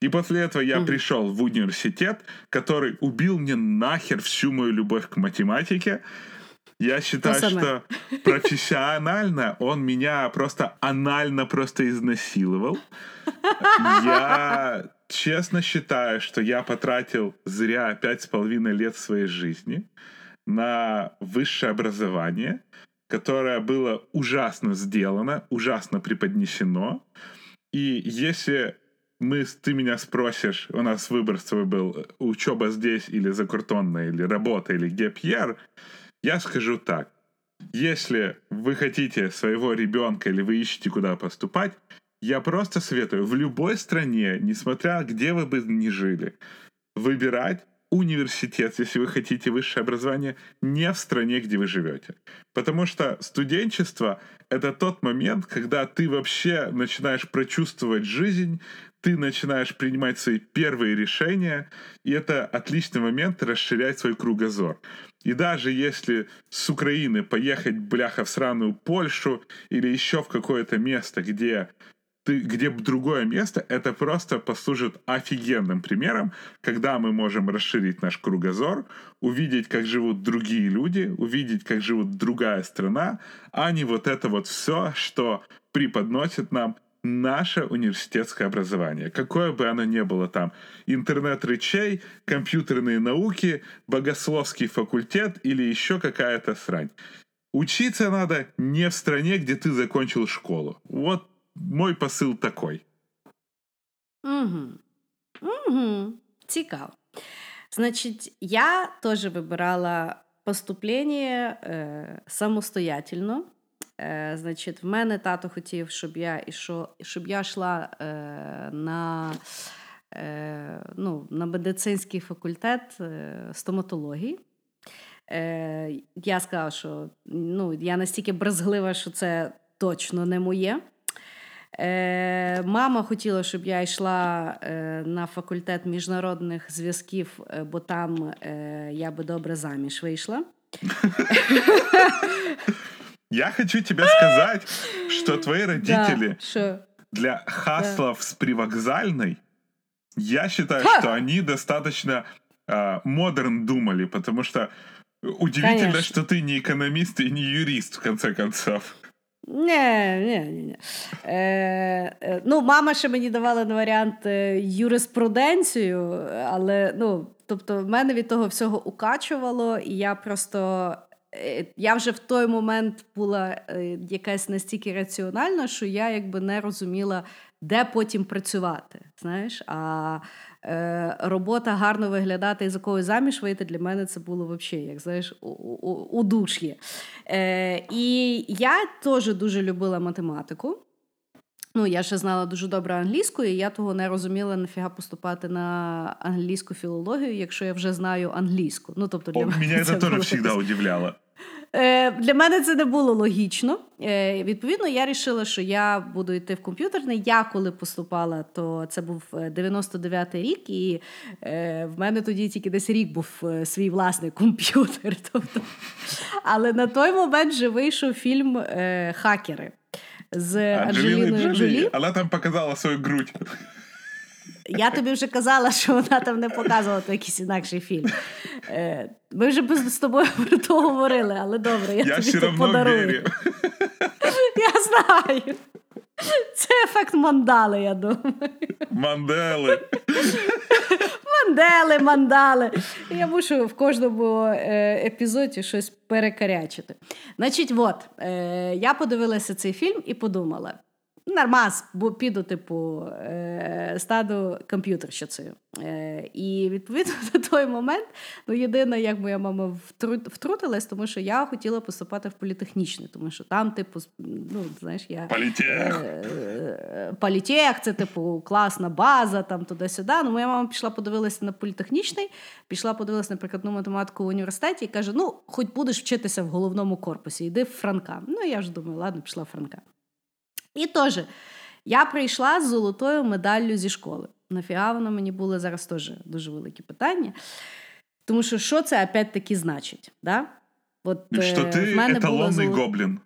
[SPEAKER 3] И после этого я mm-hmm. пришел в университет, который убил мне нахер всю мою любовь к математике. Я считаю, что профессионально он меня просто анально просто изнасиловал. Я честно считаю, что я потратил зря пять с половиной лет своей жизни на высшее образование, которое было ужасно сделано, ужасно преподнесено. И если мы, ты меня спросишь, у нас выбор свой был, учеба здесь или закуртонная, или работа, или гепьер, я скажу так. Если вы хотите своего ребенка или вы ищете, куда поступать, я просто советую в любой стране, несмотря где вы бы ни жили, выбирать университет, если вы хотите высшее образование, не в стране, где вы живете. Потому что студенчество — это тот момент, когда ты вообще начинаешь прочувствовать жизнь, ты начинаешь принимать свои первые решения, и это отличный момент расширять свой кругозор. И даже если с Украины поехать, бляха, в сраную Польшу или еще в какое-то место, где ты, где другое место, это просто послужит офигенным примером, когда мы можем расширить наш кругозор, увидеть, как живут другие люди, увидеть, как живут другая страна, а не вот это вот все, что преподносит нам наше университетское образование, какое бы оно ни было там, интернет речей, компьютерные науки, богословский факультет или еще какая-то срань. Учиться надо не в стране, где ты закончил школу. Вот мой посил такой.
[SPEAKER 2] Угу. Угу. Цікаво. Значить, я теж вибирала поступлення е, самостоятельно. Е, Значить, в мене тато хотів, щоб я ішов, щоб я йшла е, на е, ну, на медицинський факультет е, стоматології. Е, Я сказала, що ну, я настільки брезглива, що це точно не моє. Е, Мама хотіла, щоб я йшла е, на факультет міжнародних зв'язків, е, бо там е, я би добре заміж вийшла. *laughs*
[SPEAKER 3] Я хочу тебе сказать, что твои родители
[SPEAKER 2] Да,
[SPEAKER 3] для хаслов с привокзальной, я считаю,
[SPEAKER 2] Ха!
[SPEAKER 3] что они достаточно э, модерн думали, потому что удивительно,
[SPEAKER 2] Конечно.
[SPEAKER 3] что ты не экономист и не юрист, в конце концов.
[SPEAKER 2] Ні, ні, ні, ні. Е, е, ну, мама ще мені давала на варіант е, юриспруденцію, але ну, тобто, в мене від того всього укачувало, і я просто. е, Я вже в той момент була е, якась настільки раціональна, що я якби не розуміла, де потім працювати. Знаєш, а е, робота гарно виглядати і за когось заміж вийти для мене це було взагалі, як знаєш, у, у, удуш'є. Е, і я теж дуже любила математику. Ну, я ще знала дуже добре англійську, і я того не розуміла нафіга поступати на англійську філологію, якщо я вже знаю англійську. Ну, тобто для
[SPEAKER 3] О,
[SPEAKER 2] мене
[SPEAKER 3] Меня
[SPEAKER 2] це
[SPEAKER 3] всегда
[SPEAKER 2] якось-
[SPEAKER 3] удивляло.
[SPEAKER 2] Е, Для мене це не було логічно. Е, Відповідно, я вирішила, що я буду йти в комп'ютерний. Я коли поступала, то це був е, 99-й рік, і е, в мене тоді тільки десь рік був е, свій власний комп'ютер. *laughs* Тобто. Але на той момент вже вийшов фільм е, Хакери з Анджеліною Джолі.
[SPEAKER 3] она там показала свою грудь.
[SPEAKER 2] Я тобі вже казала, що вона там не показувала то якийсь інакший фільм. Е, Ми вже без- з тобою *laughs* про то говорили, але добре, я,
[SPEAKER 3] Я
[SPEAKER 2] тобі то подарую.
[SPEAKER 3] Вірю. *laughs*
[SPEAKER 2] Я знаю. *laughs* Це ефект мандали, я думаю.
[SPEAKER 3] Мандели.
[SPEAKER 2] Мандели, мандали. Я мушу в кожному е, епізоді щось перекарячити. Значить, от, е, я подивилася цей фільм і подумала: нормас, бо піду, типу, е, стану комп'ютерщицею. Е, і відповідно *laughs* на той момент, ну, єдине, як моя мама втру- втрутилась, тому що я хотіла поступати в політехнічне, тому що там, типу, ну, знаєш, я.
[SPEAKER 3] Полетех.
[SPEAKER 2] Е, Політех, це типу класна база, там туди-сюди. Ну, моя мама пішла подивилася на політехнічний, пішла подивилася на прикладну математику в університеті і каже: ну, хоч будеш вчитися в головному корпусі, йди в Франка. Ну, я ж думаю, ладно, пішла в Франка. І теж я прийшла з золотою медаллю зі школи. Нафіга воно мені було зараз теж дуже велике питання. Тому що що це опять-таки значить? Да? От,
[SPEAKER 3] Что
[SPEAKER 2] е,
[SPEAKER 3] ты
[SPEAKER 2] в мене було
[SPEAKER 3] эталонный
[SPEAKER 2] золо-
[SPEAKER 3] гоблин.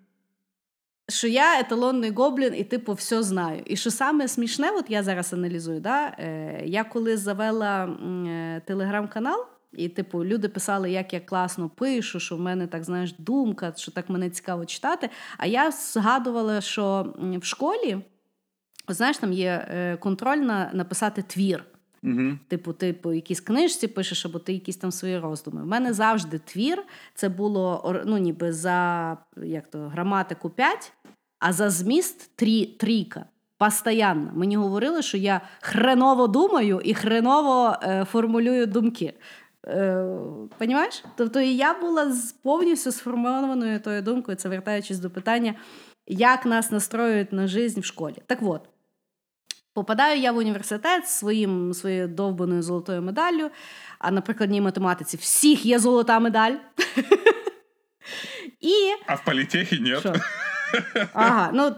[SPEAKER 2] що я еталонний гоблін і, типу, все знаю. І що саме смішне, от я зараз аналізую, да? е, я коли завела м, е, телеграм-канал, і, типу, люди писали, як я класно пишу, що в мене так, знаєш, думка, що так мене цікаво читати. А я згадувала, що в школі, знаєш, там є е, контроль на написати твір.
[SPEAKER 3] Мгм.
[SPEAKER 2] Типу, ти по якійсь книжці пишеш, або ти якісь там свої роздуми. У мене завжди твір. Це було ну, ніби за як то, граматику 5, а за зміст трі, трійка. Постоянно. Мені говорили, що я хреново думаю і хреново е, формулюю думки. Е, Понімаєш? Тобто і я була повністю сформованою тою думкою, це вертаючись до питання, як нас настроюють на життя в школі. Так от, Попадаю я в університет з своїм, своєю довбаною золотою медаллю, а на прикладній математиці всіх є золота медаль. І
[SPEAKER 3] А в политехе нет.
[SPEAKER 2] що? Ага, ну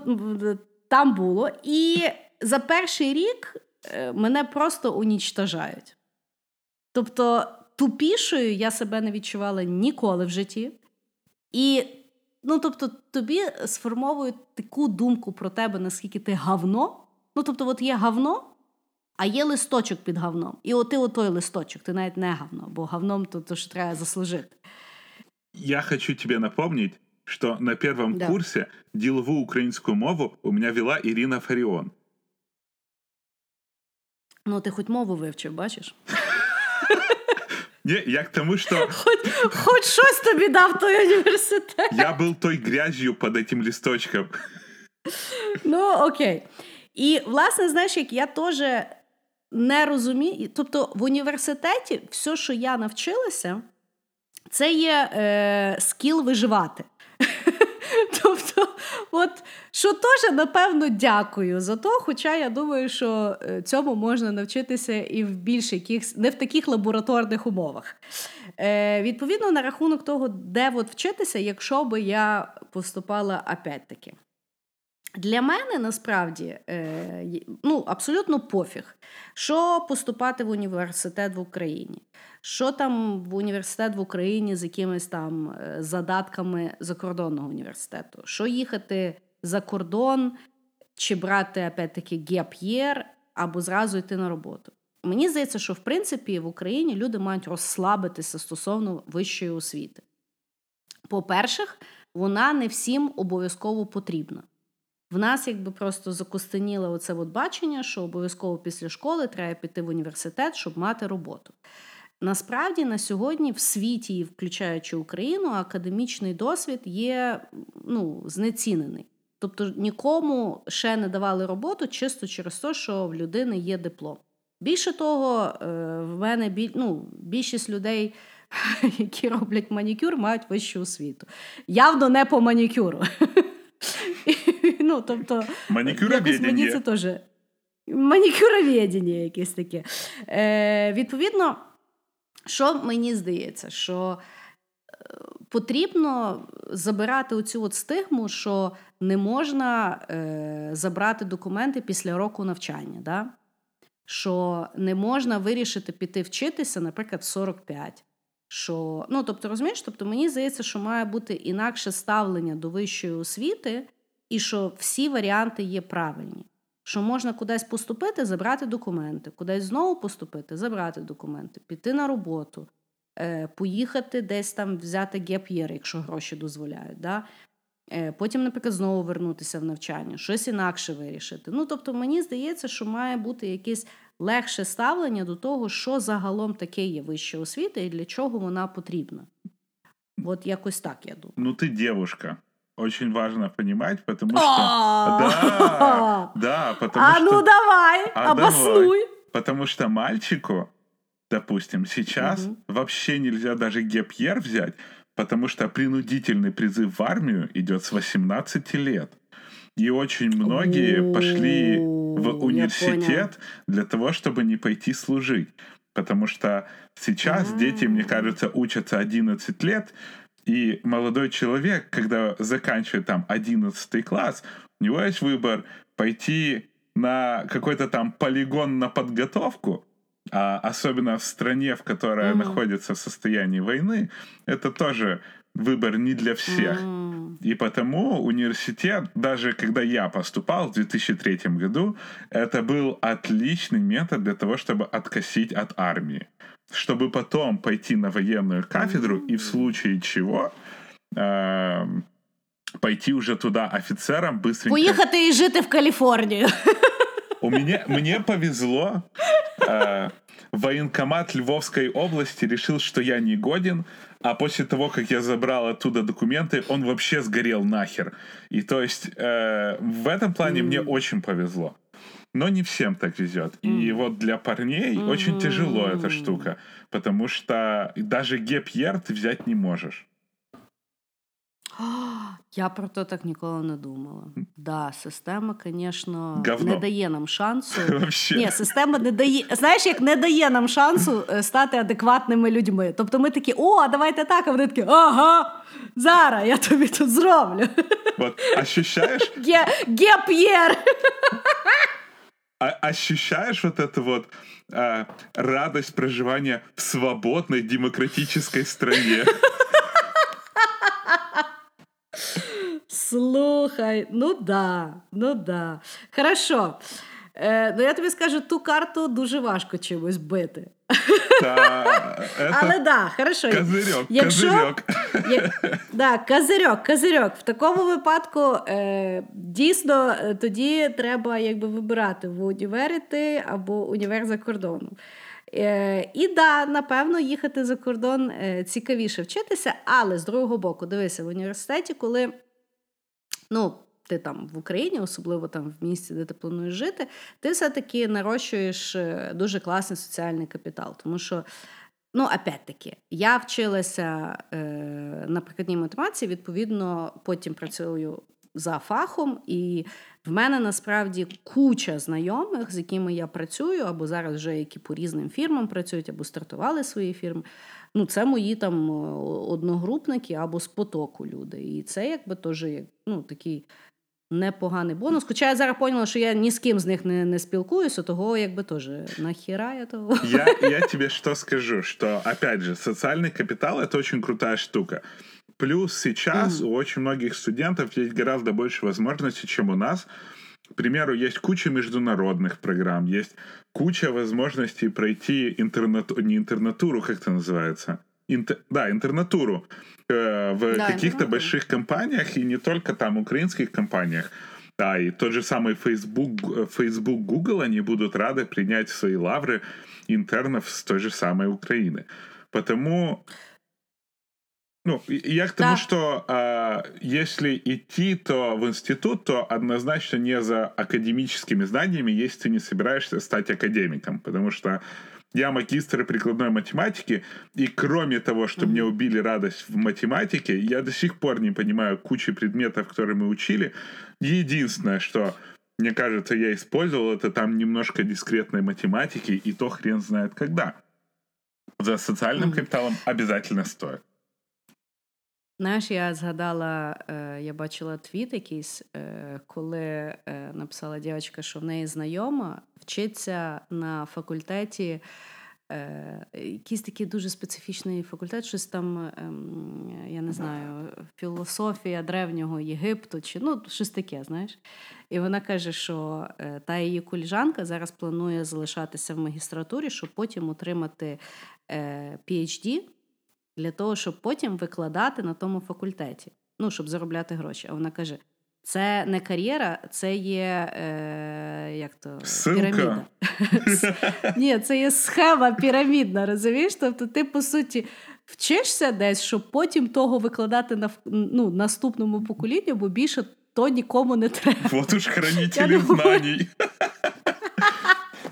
[SPEAKER 2] там було. І за перший рік е, мене просто унічтажають. Тобто, тупішою я себе не відчувала ніколи в житті. І, ну, тобто, тобі сформовують таку думку про тебе, наскільки ти гавно. Ну, тобто, от є гавно, а є листочок під говном. І от ти отой листочок, ти навіть не гавно, бо говном то, то ж треба заслужити.
[SPEAKER 3] Я хочу тебе напомнить, что на первом
[SPEAKER 2] Да.
[SPEAKER 3] курсе деловую украинскую мову у меня вела Ирина Фарион.
[SPEAKER 2] Ну, ти хоч мову вивчив, бачиш?
[SPEAKER 3] Не, я к тому, что
[SPEAKER 2] Хоч, хоч щось тобі дав той університет.
[SPEAKER 3] я был той грязью под этим листочком.
[SPEAKER 2] Ну, окей. І, власне, знаєш, як я теж не розумію. Тобто, в університеті все, що я навчилася, це є е, скіл виживати. *laughs* Тобто, от що теж, напевно, дякую за то, хоча я думаю, що е, цьому можна навчитися і в більш якихось, не в таких лабораторних умовах. Е, відповідно, на рахунок того, де от вчитися, якщо би я поступала опять-таки. Для мене насправді е, ну, абсолютно пофіг, що поступати в університет в Україні, що там в університет в Україні з якимись там е, задатками закордонного університету, що їхати за кордон, чи брати опять-таки геп'єр, або зразу йти на роботу. Мені здається, що в принципі в Україні люди мають розслабитися стосовно вищої освіти. По-перше, вона не всім обов'язково потрібна. В нас якби просто закостеніло оце от бачення, що обов'язково після школи треба піти в університет, щоб мати роботу. Насправді на сьогодні в світі, включаючи Україну, академічний досвід є ну, знецінений. Тобто нікому ще не давали роботу чисто через те, що в людини є диплом. Більше того, е, в мене біль, ну, більшість людей, *laughs* які роблять манікюр, мають вищу освіту. Явно не по манікюру. *laughs* Ну, тобто, якось мені це теж манікюроведення якесь таке. Е, відповідно, що мені здається, що е, потрібно забирати оцю от стигму, що не можна е, забрати документи після року навчання. Да? Що не можна вирішити піти вчитися, наприклад, в 45. Що, ну, тобто, розумієш, тобто мені здається, що має бути інакше ставлення до вищої освіти, і що всі варіанти є правильні. Що можна кудись поступити, забрати документи, кудись знову поступити, забрати документи, піти на роботу, е, поїхати десь там взяти геп'єр, якщо гроші дозволяють. Да? Е, потім, наприклад, знову вернутися в навчання, щось інакше вирішити. Ну, тобто, мені здається, що має бути якесь легше ставлення до того, що загалом таке є вища освіта і для чого вона потрібна. От якось так я думаю.
[SPEAKER 3] Ну ты девушка. Очень важно понимать, потому что...
[SPEAKER 2] А,
[SPEAKER 3] Да, да, потому
[SPEAKER 2] А
[SPEAKER 3] что...
[SPEAKER 2] ну давай,
[SPEAKER 3] А
[SPEAKER 2] обоснуй.
[SPEAKER 3] Потому что мальчику, допустим, сейчас вообще нельзя даже гепьер взять, потому что принудительный призыв в армию идет с 18 лет. И очень многие пошли в университет для того, чтобы не пойти служить. Потому что сейчас дети, мне кажется, учатся 11 лет, и молодой человек, когда заканчивает там 11 класс, у него есть выбор пойти на какой-то там полигон на подготовку, а особенно в стране, в которой
[SPEAKER 2] Мгм.
[SPEAKER 3] находится в состоянии войны, это тоже выбор не для всех.
[SPEAKER 2] М.
[SPEAKER 3] И потому университет, даже когда я поступал в 2003 году, это был отличный метод для того, чтобы откосить от армии Чтобы потом пойти на военную кафедру и в случае чего эм, пойти уже туда офицером быстренько.
[SPEAKER 2] Поїхати і жити в Каліфорнію.
[SPEAKER 3] У меня, мне повезло. э, военкомат Львовской области решил, что я не годен, а после того, как я забрал оттуда документы, он вообще сгорел нахер. И то есть э, в этом плане мне очень повезло. Но не всем так везет. И вот для парней очень тяжело эта штука, потому что даже гепьер ты взять не можешь. *gasps*
[SPEAKER 2] Я про то так ніколи не думала. Да, система, звісно,
[SPEAKER 3] Говно.
[SPEAKER 2] не дає нам шансу. *laughs*
[SPEAKER 3] Вообще.
[SPEAKER 2] Ні, система не дає. Знаєш, як не дає нам шансу е, стати адекватними людьми. Тобто ми такі, о, а давайте так, а вони такі, ага, зараз я тобі тут зроблю.
[SPEAKER 3] Вот *laughs* ощущаешь,
[SPEAKER 2] Ге- Геп'єр. *laughs*
[SPEAKER 3] а, ощущаешь вот эту вот а, радость проживания в свободной демократической стране?
[SPEAKER 2] Слухай, ну да, ну да. Хорошо. Е, ну я тобі скажу, ту карту дуже важко чимось бити.
[SPEAKER 3] Та,
[SPEAKER 2] Але да, хорошо.
[SPEAKER 3] Козирьок,
[SPEAKER 2] Якщо,
[SPEAKER 3] козирьок.
[SPEAKER 2] Як, да, козирьок, козирьок. В такому випадку е, дійсно е, тоді треба якби вибирати в універ іти або універ за кордоном. Е, І да, напевно, їхати за кордон е, цікавіше вчитися, але з другого боку, дивися, в університеті, коли ну, ти там в Україні, особливо там в місті, де ти плануєш жити, ти все-таки нарощуєш е, дуже класний соціальний капітал. Тому що, ну, опять-таки, я вчилася е, на прикладній математиці, відповідно, потім працюю за фахом, і в мене насправді куча знайомих, з якими я працюю, або зараз вже які по різним фірмам працюють, або стартували свої фірми. Ну, це мої там одногрупники або з потоку люди. І це якби теж ну, такий непоганий бонус. Хоча я зараз поняла, що я ні з ким з них не, не спілкуюся, того якби теж нахера я того.
[SPEAKER 3] Я, я тебе что скажу, что, опять же, социальный капитал — это очень крутая штука. Плюс сейчас mm-hmm. у очень многих студентов есть гораздо больше возможностей, чем у нас. К примеру, есть куча международных программ, есть куча возможностей пройти интернатуру, не интернатуру, как это называется, Интер, да, интернатуру э, в да, каких-то больших компаниях, и не только там украинских компаниях, да, и тот же самый Facebook, Facebook Google, они будут рады принять свои лавры интернов с той же самой Украины. Потому ну, я к тому, да. что э, если идти, то в институт, то однозначно не за академическими знаниями, если ты не собираешься стать академиком. Потому что я магистр прикладной математики, и кроме того, что mm-hmm. мне убили радость в математике, я до сих пор не понимаю кучи предметов, которые мы учили. Единственное, что мне кажется, я использовал, это там немножко дискретной математики, и то хрен знает когда. За социальным mm-hmm. капиталом обязательно стоит.
[SPEAKER 2] Знаєш, я згадала, е, я бачила твіт якийсь, е, коли е, написала дівчинка, що в неї знайома вчиться на факультеті. Якийсь такий дуже специфічний факультет, щось там, ем, я не знаю, філософія древнього Єгипту, чи ну, щось таке, знаєш. І вона каже, що та її коліжанка зараз планує залишатися в магістратурі, щоб потім отримати PhD для того, щоб потім викладати на тому факультеті, ну, щоб заробляти гроші. А вона каже: це не кар'єра, це є е, як то, піраміда. *laughs* Ні, це є схема пірамідна, розумієш? Тобто, ти, по суті, вчишся десь, щоб потім того викладати на ну, наступному поколінню, бо більше то нікому не треба.
[SPEAKER 3] Вот уж хранителі знань.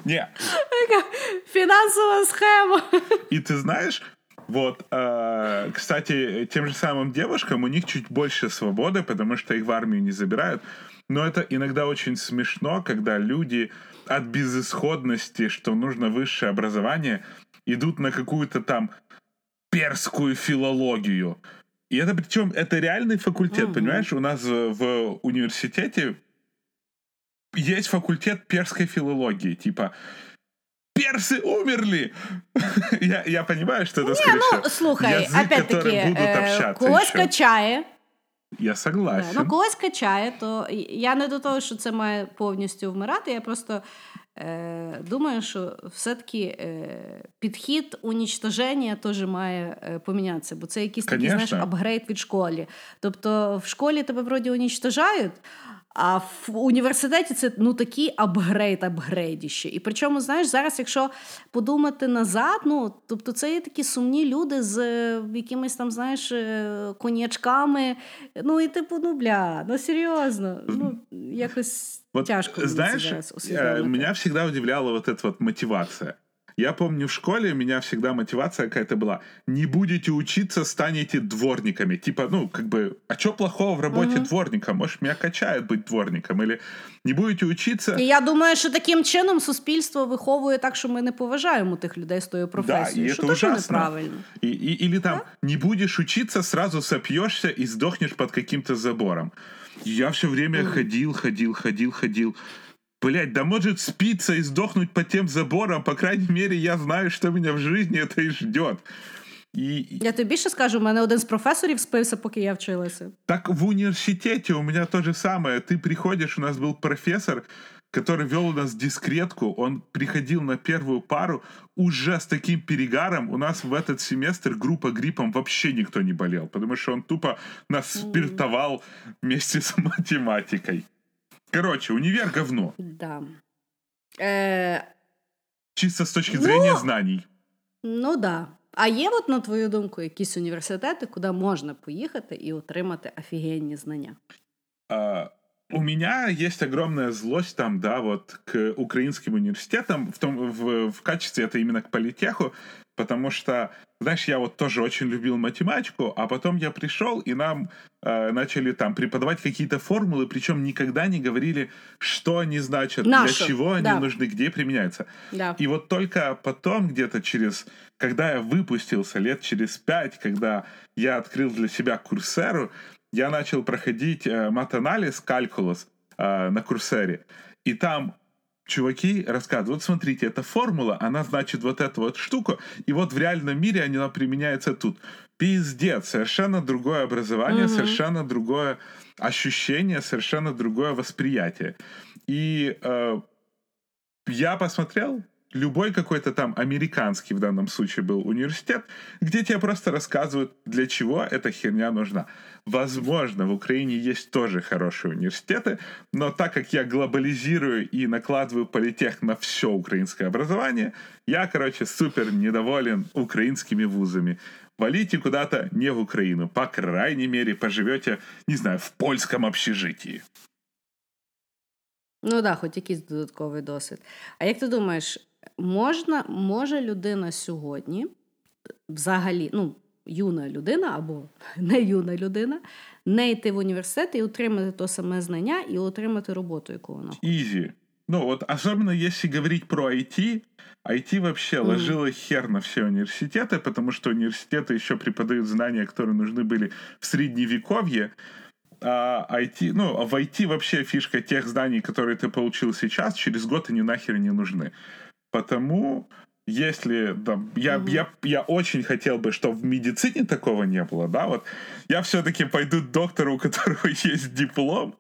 [SPEAKER 3] Ні.
[SPEAKER 2] Фінансова схема.
[SPEAKER 3] І ти знаєш, Вот, э, кстати, тем же самым девушкам у них чуть больше свободы, потому что их в армию не забирают. Но это иногда очень смешно, когда люди от безысходности, что нужно высшее образование, идут на какую-то там перскую филологию. И это причем это реальный факультет, mm-hmm. понимаешь? У нас в университете есть факультет перской филологии, типа персы умерли. *laughs* я, я понимаю, что это, скорее
[SPEAKER 2] ну, слухай, язык, опять-таки, будут э, общаться когось еще. качає.
[SPEAKER 3] Я согласен.
[SPEAKER 2] Да, ну, когось качає, то я не до того, що це має повністю вмирати. Я просто е, думаю, що все-таки е, підхід унічтоження теж має е, помінятися, бо це якийсь такий знаєш, апгрейд від школи. Тобто в школі тебе вроді унічтожають, а в університеті це ну такий апгрейд, апгрейдіще. І причому, знаєш, зараз, якщо подумати назад, ну тобто це є такі сумні люди з якимись там, знаєш, е, конячками. Ну і типу, ну бля, ну серйозно, ну якось вот, тяжко.
[SPEAKER 3] Знаешь, зараз меня всегда удивляла вот эта вот мотивация. Я помню, в школе у меня всегда мотивация какая-то была. Не будете учиться, станете дворниками. Типа, ну, как бы, а что плохого в работе угу. дворника? Может, меня качает быть дворником? Или не будете учиться...
[SPEAKER 2] І я думаю, що таким чином суспільство виховує так, що ми не поважаємо тих людей з тою професією.
[SPEAKER 3] Да,
[SPEAKER 2] що
[SPEAKER 3] это ужасно.
[SPEAKER 2] неправильно.
[SPEAKER 3] И, и, или там, да? не будешь учиться, сразу сопьешься и сдохнешь под каким-то забором. Я все время угу. ходил, ходил, ходил, ходил. Блять, да может спиться и сдохнуть под тем забором. По крайней мере, я знаю, что меня в жизни это и ждет.
[SPEAKER 2] І... Я тобі більше скажу, у мене один з професорів спився, поки я вчилася.
[SPEAKER 3] Так в университете у меня то же самое. Ты приходишь, у нас был профессор, который вел у нас дискретку, он приходил на первую пару уже с таким перегаром. У нас в этот семестр группа гриппом вообще никто не болел, потому что он тупо нас спиртовал вместе с математикой. Короче, универ говно.
[SPEAKER 2] Да. Э...
[SPEAKER 3] Чисто с точки зрения ну, знаний.
[SPEAKER 2] Ну да. А є, от, на твою думку, якісь університети, куди можна поїхати і отримати офігенні знання?
[SPEAKER 3] А, у меня есть огромная злость там, да, вот к украинским университетам, в, том, в, в качестве это именно к политеху, потому что, знаешь, я вот тоже очень любил математику, а потом я пришел, и нам э, начали там преподавать какие-то формулы, причем никогда не говорили, что они значат, Нашу. для чего они да. нужны, где применяются. Да. И вот только потом, где-то через, когда я выпустился, лет через пять, когда я открыл для себя курсеру, я начал проходить э, мат-анализ, калькулус э, на курсере, и там чуваки рассказывают, вот смотрите, эта формула, она значит вот эту вот штуку, и вот в реальном мире она применяется тут. Пиздец, совершенно другое образование, угу. совершенно другое ощущение, совершенно другое восприятие. И э, я посмотрел, любой какой-то там американский в данном случае был университет, где тебе просто рассказывают, для чего эта херня нужна. Возможно, в Украине есть тоже хорошие университеты, но так как я глобализирую и накладываю политех на все украинское образование, я, короче, супер недоволен украинскими вузами. Валите куда-то не в Украину. По крайней мере, поживете, не знаю, в польском общежитии.
[SPEAKER 2] Ну да, хоч якийсь додатковий досвід. А як ти думаєш, можна, може людина сьогодні, взагалі, ну, юна людина або *laughs* не юна людина, не йти в університет і отримати то саме знання і отримати роботу, яку вона хоче.
[SPEAKER 3] Easy. Ну вот, особенно если говорить про IT, IT вообще mm. ложило хер на все университеты, потому что университеты еще преподают знания, которые нужны были в средневековье, а IT, ну, а в IT вообще фишка тех знаний, которые ты получил сейчас, через год они нахер не нужны. Потому если да, я, угу. я, я очень хотел бы, чтобы в медицине такого не было, да, вот я все-таки пойду к доктору, у которого есть *laughs* диплом,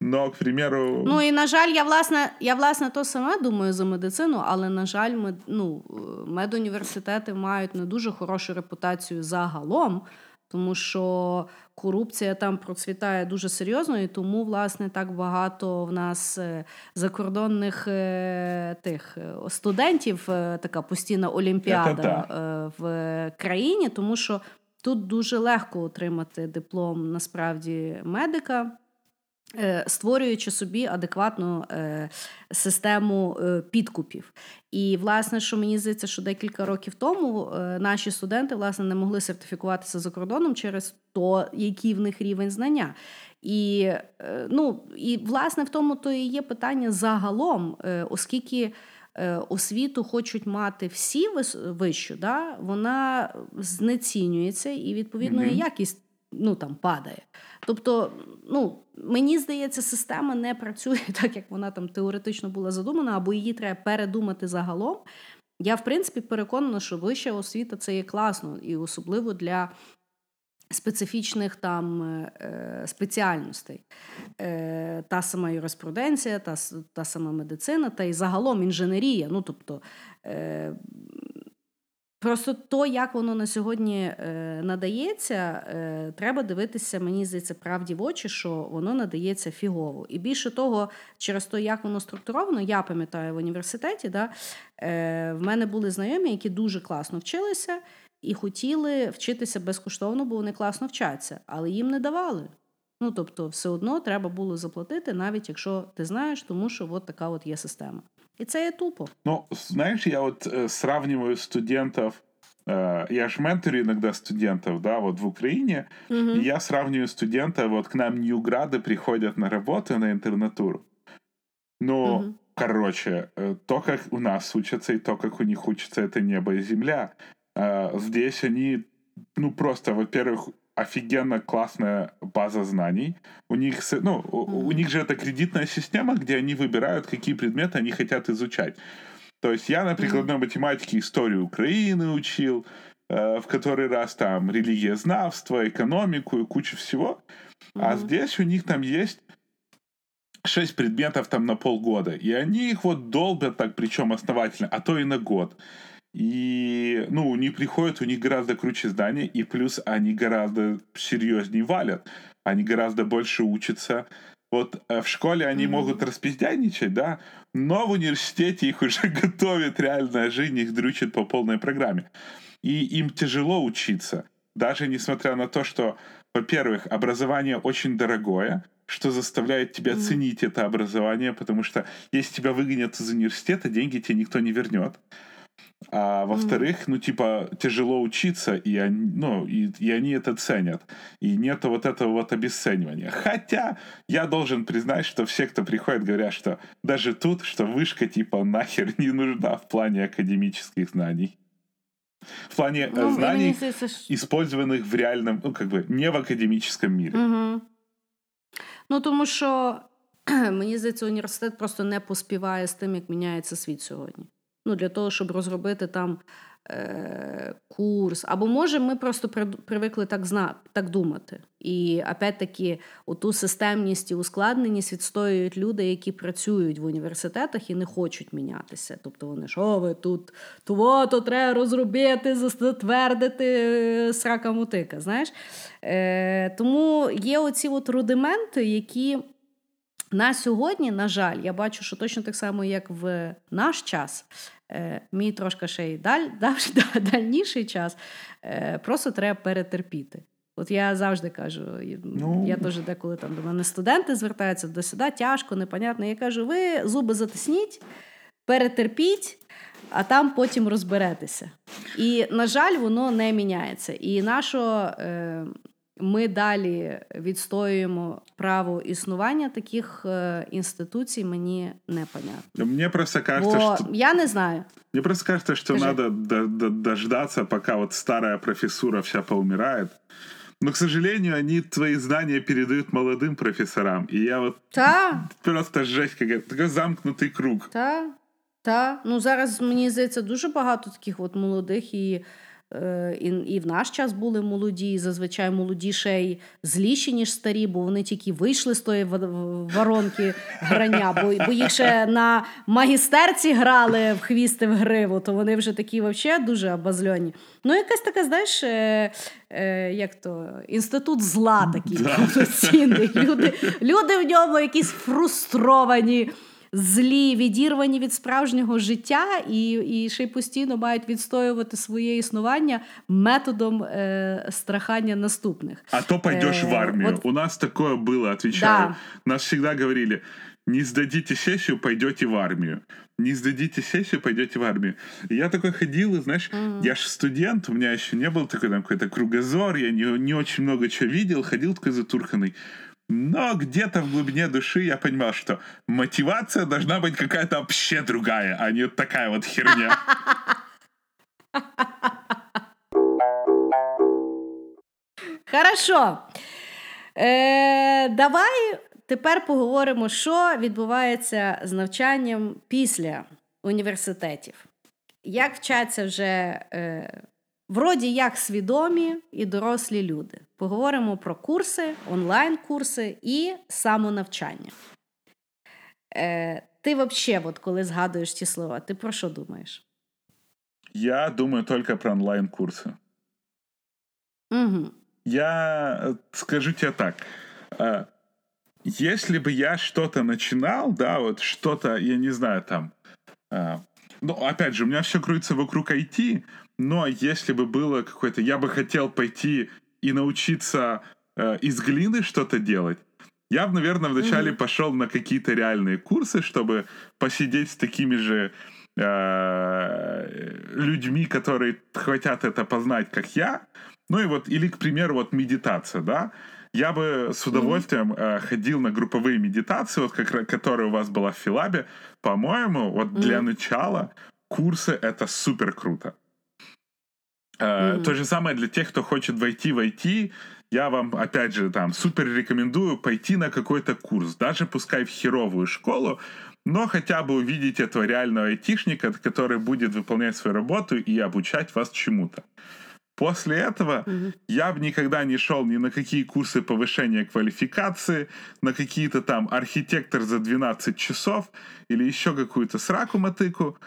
[SPEAKER 3] но, к примеру...
[SPEAKER 2] Ну і на жаль, я власне, я власне то саме думаю за медицину, але на жаль, мед, ну, медуніверситети мають не дуже хорошу репутацію загалом, Тому що корупція там процвітає дуже серйозно, і тому, власне, так багато в нас е, закордонних е, тих е, студентів, така постійна олімпіада в країні, тому що тут дуже легко отримати диплом насправді медика. Е, створюючи собі адекватну е, систему е, підкупів. І, власне, що мені здається, що декілька років тому наші студенти власне не могли сертифікуватися за кордоном через то, який в них рівень знання. І, ну, і власне, в тому то і є питання загалом, оскільки. Освіту хочуть мати всі вищу, да, вона знецінюється і відповідно mm-hmm. якість ну, там, падає. Тобто, ну, мені здається, система не працює *laughs* так, як вона там теоретично була задумана, або її треба передумати загалом. Я, в принципі, переконана, що вища освіта це є класно, і особливо для специфічних там е, спеціальностей. Е, Та сама юриспруденція, та та сама медицина, та й загалом інженерія. Ну, тобто, е, Просто то, як воно на сьогодні е, надається, е, треба дивитися, мені здається, правді в очі, що воно надається фігово. І більше того, через те, як воно структуровано, я пам'ятаю в університеті, да, е, в мене були знайомі, які дуже класно вчилися і хотіли вчитися безкоштовно, бо вони класно вчаться, але їм не давали. Ну тобто, все одно треба було заплатити, навіть якщо ти знаєш, тому що от така от є система. И це є тупо.
[SPEAKER 3] Ну, знаешь, я вот э, сравниваю студентов, э, я ж менторю иногда студентов, да, вот в Украине, угу. и я сравниваю студентов, вот к нам Ньюграды приходят на работу, на интернатуру. Ну, угу. короче, э, то, как у нас учатся, и то, как у них учатся, это небо и земля. А здесь они, ну, просто, во-первых, офигенно классная база знаний. У них, ну, у, у них же это кредитная система, где они выбирают, какие предметы они хотят изучать. То есть я на прикладной математике историю Украины учил, э, в который раз там религиезнавство, экономику и кучу всего. А здесь у них там есть шесть предметов там на полгода. И они их вот долбят так, причем основательно, а то и на год. И, ну, у них приходят, у них гораздо круче здания, и плюс они гораздо серьезнее валят. Они гораздо больше учатся. Вот э, в школе они могут распиздяничать, да, но в университете их уже *laughs* готовит реальная жизнь, их дрючат по полной программе. И им тяжело учиться, даже несмотря на то, что, во-первых, образование очень дорогое, что заставляет тебя ценить это образование, потому что если тебя выгонят из университета, деньги тебе никто не вернет. А во-вторых, ну, типа, тяжело учиться, и они, ну, и, и они это ценят. И нет вот этого вот обесценивания. Хотя я должен признать, что все, кто приходит, говорят, что даже тут, что вышка, типа, нахер не нужна в плане академических знаний. В плане э,
[SPEAKER 2] Ну,
[SPEAKER 3] знаний,
[SPEAKER 2] мені здається, що-
[SPEAKER 3] использованных в реальном, ну, как бы, не в академическом мире.
[SPEAKER 2] Угу. Ну, тому що *clears throat* мені здається, університет просто не поспіває з тим, як міняється світ сьогодні. Ну, для того, щоб розробити там е- курс. Або може ми просто при- привикли так зна- так думати. І опять-таки, оту системність і ускладненість відстоюють люди, які працюють в університетах і не хочуть мінятися. Тобто вони що ви тут того, то треба розробити, затвердити е, срака мутика. Знаєш? Е, тому є оці от рудименти, які на сьогодні, на жаль, я бачу, що точно так само, як в наш час, е, мій трошки ще й даль, *laughs* дальніший час, е, просто треба перетерпіти. От я завжди кажу,
[SPEAKER 3] Ну.
[SPEAKER 2] я теж деколи там до мене студенти звертаються до сюди, тяжко, непонятно. Я кажу, ви зуби затисніть, перетерпіть, а там потім розберетеся. І, на жаль, воно не міняється. І нащо е, ми далі відстоюємо право існування таких е, інституцій, мені непонятно.
[SPEAKER 3] Мне просто кажется,
[SPEAKER 2] Бо
[SPEAKER 3] что
[SPEAKER 2] я не знаю.
[SPEAKER 3] Мне просто кажется, что
[SPEAKER 2] Скажи.
[SPEAKER 3] надо до- до- дождаться, пока вот старая профессура вся поумирает. Но, к сожалению, они твои знания передают молодым профессорам. И я вот
[SPEAKER 2] Та,
[SPEAKER 3] просто жесть, как такой замкнутый круг.
[SPEAKER 2] та, та. Ну зараз мені здається дуже багато таких от молодих і. е, І, і в наш час були молоді, і зазвичай молоді ще й зліші, ніж старі, бо вони тільки вийшли з тої воронки грання, бо, бо їх ще на магістерці грали в хвіст і в гриву, то вони вже такі взагалі дуже обазльоні. Ну, якась така, знаєш, е, е, як то, інститут зла такий повноцінний. Люди, люди в ньому якісь фрустровані злі, відірвані від справжнього життя, і, і ще й постійно мають відстоювати своє існування методом е, страхання наступних.
[SPEAKER 3] А то пойдешь
[SPEAKER 2] Э,
[SPEAKER 3] в армию.
[SPEAKER 2] вот-
[SPEAKER 3] У нас такое было, отвечаю.
[SPEAKER 2] Да.
[SPEAKER 3] Нас всегда говорили, не сдадите сессию, пойдете в армию. Не сдадите сессию, пойдете в армию. И я такой ходил, и знаешь, я же студент, у меня еще не был такой там какой-то кругозор, я не, не очень много чего видел, ходил такой затурканный. Но где-то в глубине души я понимал, что мотивация должна быть какая-то вообще другая, а не такая вот херня.
[SPEAKER 2] Хорошо. Е, давай тепер поговоримо, що відбувається з навчанням після університетів. Як вчаться вже е, вроді як свідомі і дорослі люди Поговоримо про курси, онлайн-курси і самонавчання. Е, ти взагалі, от коли згадуєш ці слова, ти про що думаєш?
[SPEAKER 3] Я думаю только про онлайн-курсы.
[SPEAKER 2] Угу.
[SPEAKER 3] Я э, скажу тебе так. э, Если бы я что-то начинал, да, вот что-то, я не знаю, там, э, ну, опять же, у меня все крутится вокруг IT, но если бы было какое-то, я бы хотел пойти и научиться э, из глины что-то делать, я бы, наверное, вначале пошел на какие-то реальные курсы, чтобы посидеть с такими же э, людьми, которые хотят это познать, как я. Ну и вот, или, к примеру, вот медитация, да. Я бы с удовольствием э, ходил на групповые медитации, вот как, которая у вас была в Филабе. По-моему, вот для начала курсы это супер круто.
[SPEAKER 2] Мгм.
[SPEAKER 3] То же самое для тех, кто хочет войти в IT я вам, опять же, там, супер рекомендую пойти на какой-то курс, даже пускай в херовую школу, но хотя бы увидеть этого реального айтишника, который будет выполнять свою работу и обучать вас чему-то. После этого угу. я бы никогда не шел ни на какие курсы повышения квалификации, на какие-то там архитектор за 12 часов или еще какую-то сраку-мотыку.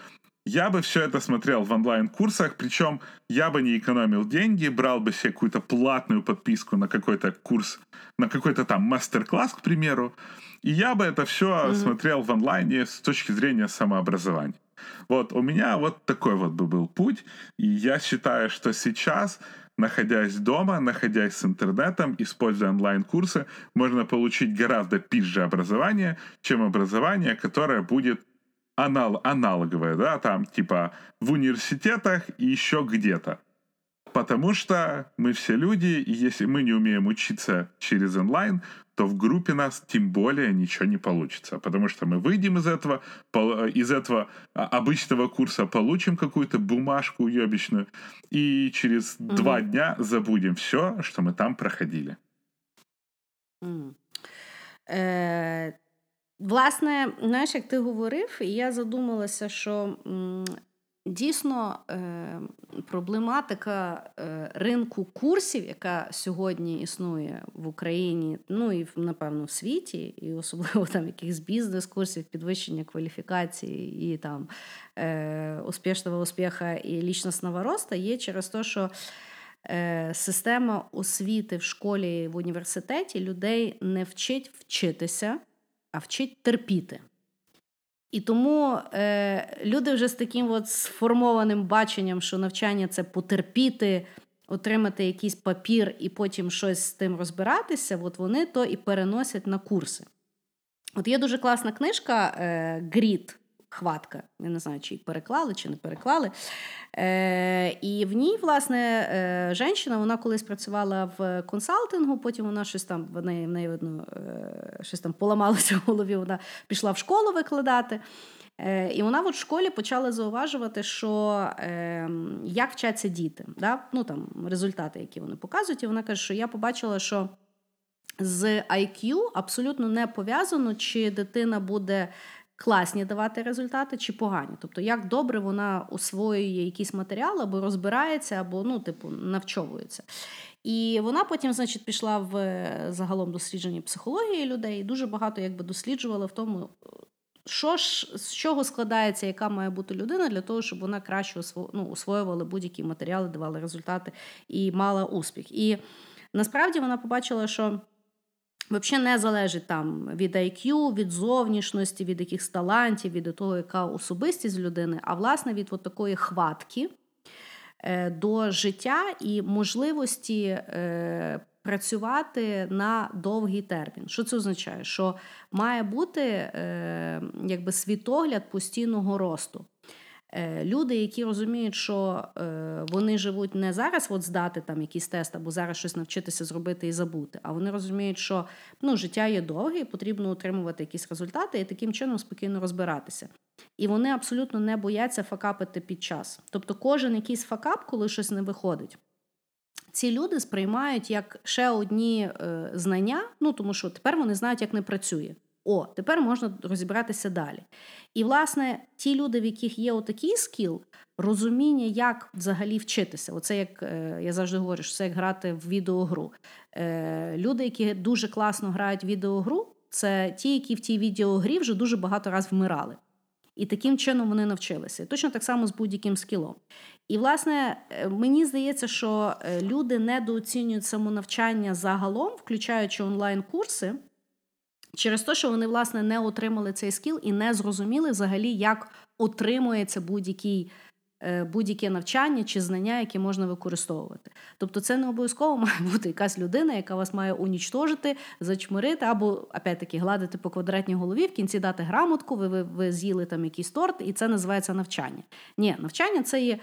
[SPEAKER 3] Я бы все это смотрел в онлайн-курсах, причем я бы не экономил деньги, брал бы себе какую-то платную подписку на какой-то курс, на какой-то там мастер-класс, к примеру, и я бы это все mm-hmm. смотрел в онлайне с точки зрения самообразования. Вот у меня вот такой вот бы был путь, и я считаю, что сейчас находясь дома, находясь с интернетом, используя онлайн-курсы, можно получить гораздо пизже образование, чем образование, которое будет анал аналоговое, да, там типа в университетах и еще где-то. Потому что мы все люди, и если мы не умеем учиться через онлайн, то в группе нас тем более ничего не получится. Потому что мы выйдем из этого, из этого обычного курса, получим какую-то бумажку уебищную, и через угу. два дня забудем все, что мы там проходили.
[SPEAKER 2] Власне, знаєш, як ти говорив, і я задумалася, що Дійсно, е, проблематика е, ринку курсів, яка сьогодні існує в Україні, ну і напевно в світі, і особливо *laughs* там якихось бізнес-курсів, підвищення кваліфікації і там е, успішного успіха і лічностного росту, є через те, що система освіти в школі в університеті людей не вчить вчитися, а вчить терпіти. І тому е, люди вже з таким от сформованим баченням, що навчання це потерпіти, отримати якийсь папір і потім щось з тим розбиратися, от вони то і переносять на курси. От є дуже класна книжка е, Гріт хватка. Я не знаю, чи переклали, чи не переклали. Е, І в ній, власне, е, жінка, вона колись працювала в консалтингу, потім вона щось там в неї, в неї видно, е, щось там поламалося в голові, вона пішла в школу викладати. Е, І вона от в школі почала зауважувати, що е, як вчаться діти, да? ну там результати, які вони показують. І вона каже, що я побачила, що з IQ абсолютно не пов'язано, чи дитина буде класні давати результати чи погані. Тобто, як добре вона освоює якийсь матеріал, або розбирається, або ну, типу, навчовується. І вона потім, значить, пішла в загалом дослідження психології людей, і дуже багато якби досліджувала в тому. Що ж з чого складається, яка має бути людина для того, щоб вона краще ну, освоювала будь-які матеріали, давала результати і мала успіх. І насправді вона побачила, що Взагалі не залежить там від IQ, від зовнішності, від якихось талантів, від того, яка особистість людини, а власне від от такої хватки е, до життя і можливості е, працювати на довгий термін. Що це означає? Що має бути е, якби світогляд постійного росту. Е, люди, які розуміють, що е, вони живуть не зараз, от здати там якийсь тест або зараз щось навчитися зробити і забути, а вони розуміють, що ну, життя є довге, і потрібно отримувати якісь результати і таким чином спокійно розбиратися. І вони абсолютно не бояться факапити під час. Тобто, кожен якийсь факап, коли щось не виходить. Ці люди сприймають як ще одні е, знання, ну тому що тепер вони знають, як не працює. О, тепер можна розібратися далі. І, власне, ті люди, в яких є отакий скіл, розуміння, як взагалі вчитися. Оце як е, я завжди говорю, що це як грати в відеогру. Е, люди, які дуже класно грають в відеогру, це ті, які в тій відеогрі вже дуже багато разів вмирали. І таким чином вони навчилися. Точно так само з будь-яким скілом. І, власне, е, мені здається, що люди недооцінюють самонавчання загалом, включаючи онлайн-курси через те, що вони власне не отримали цей скіл і не зрозуміли взагалі, як отримується будь-який. Е, будь-яке навчання чи знання, які можна використовувати. Тобто це не обов'язково *laughs* має бути якась людина, яка вас має унічтожити, зачмирити, або опять-таки гладити по квадратній голові, в кінці дати грамотку, ви, ви, ви з'їли там якийсь торт, і це називається навчання. Ні, навчання це є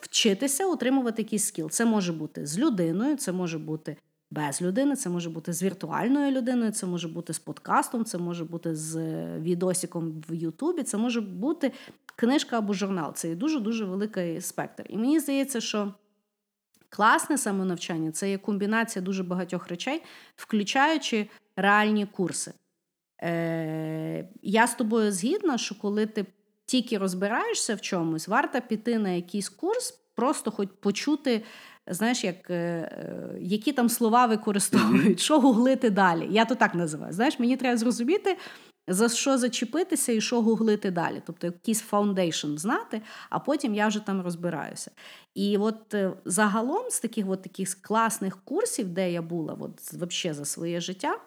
[SPEAKER 2] вчитися, отримувати якийсь скіл. Це може бути з людиною, це може бути без людини, це може бути з віртуальною людиною, це може бути з подкастом, це може бути з відосиком в Ютубі, це може бути книжка або журнал. Це дуже дуже великий спектр. І мені здається, що Класне самонавчання це є комбінація дуже багатьох речей, включаючи реальні курси. Е, Я з тобою згідна, що коли ти тільки розбираєшся в чомусь, варто піти на якийсь курс, просто хоч почути. Знаєш, як, е, е, які там слова використовують, *laughs* що гуглити далі. Я то так називаю. Знаєш, мені треба зрозуміти, за що зачепитися і що гуглити далі. Тобто якийсь foundation знати, а потім я вже там розбираюся. І от е, загалом з таких от таких класних курсів, де я була, от, взагалі за своє життя,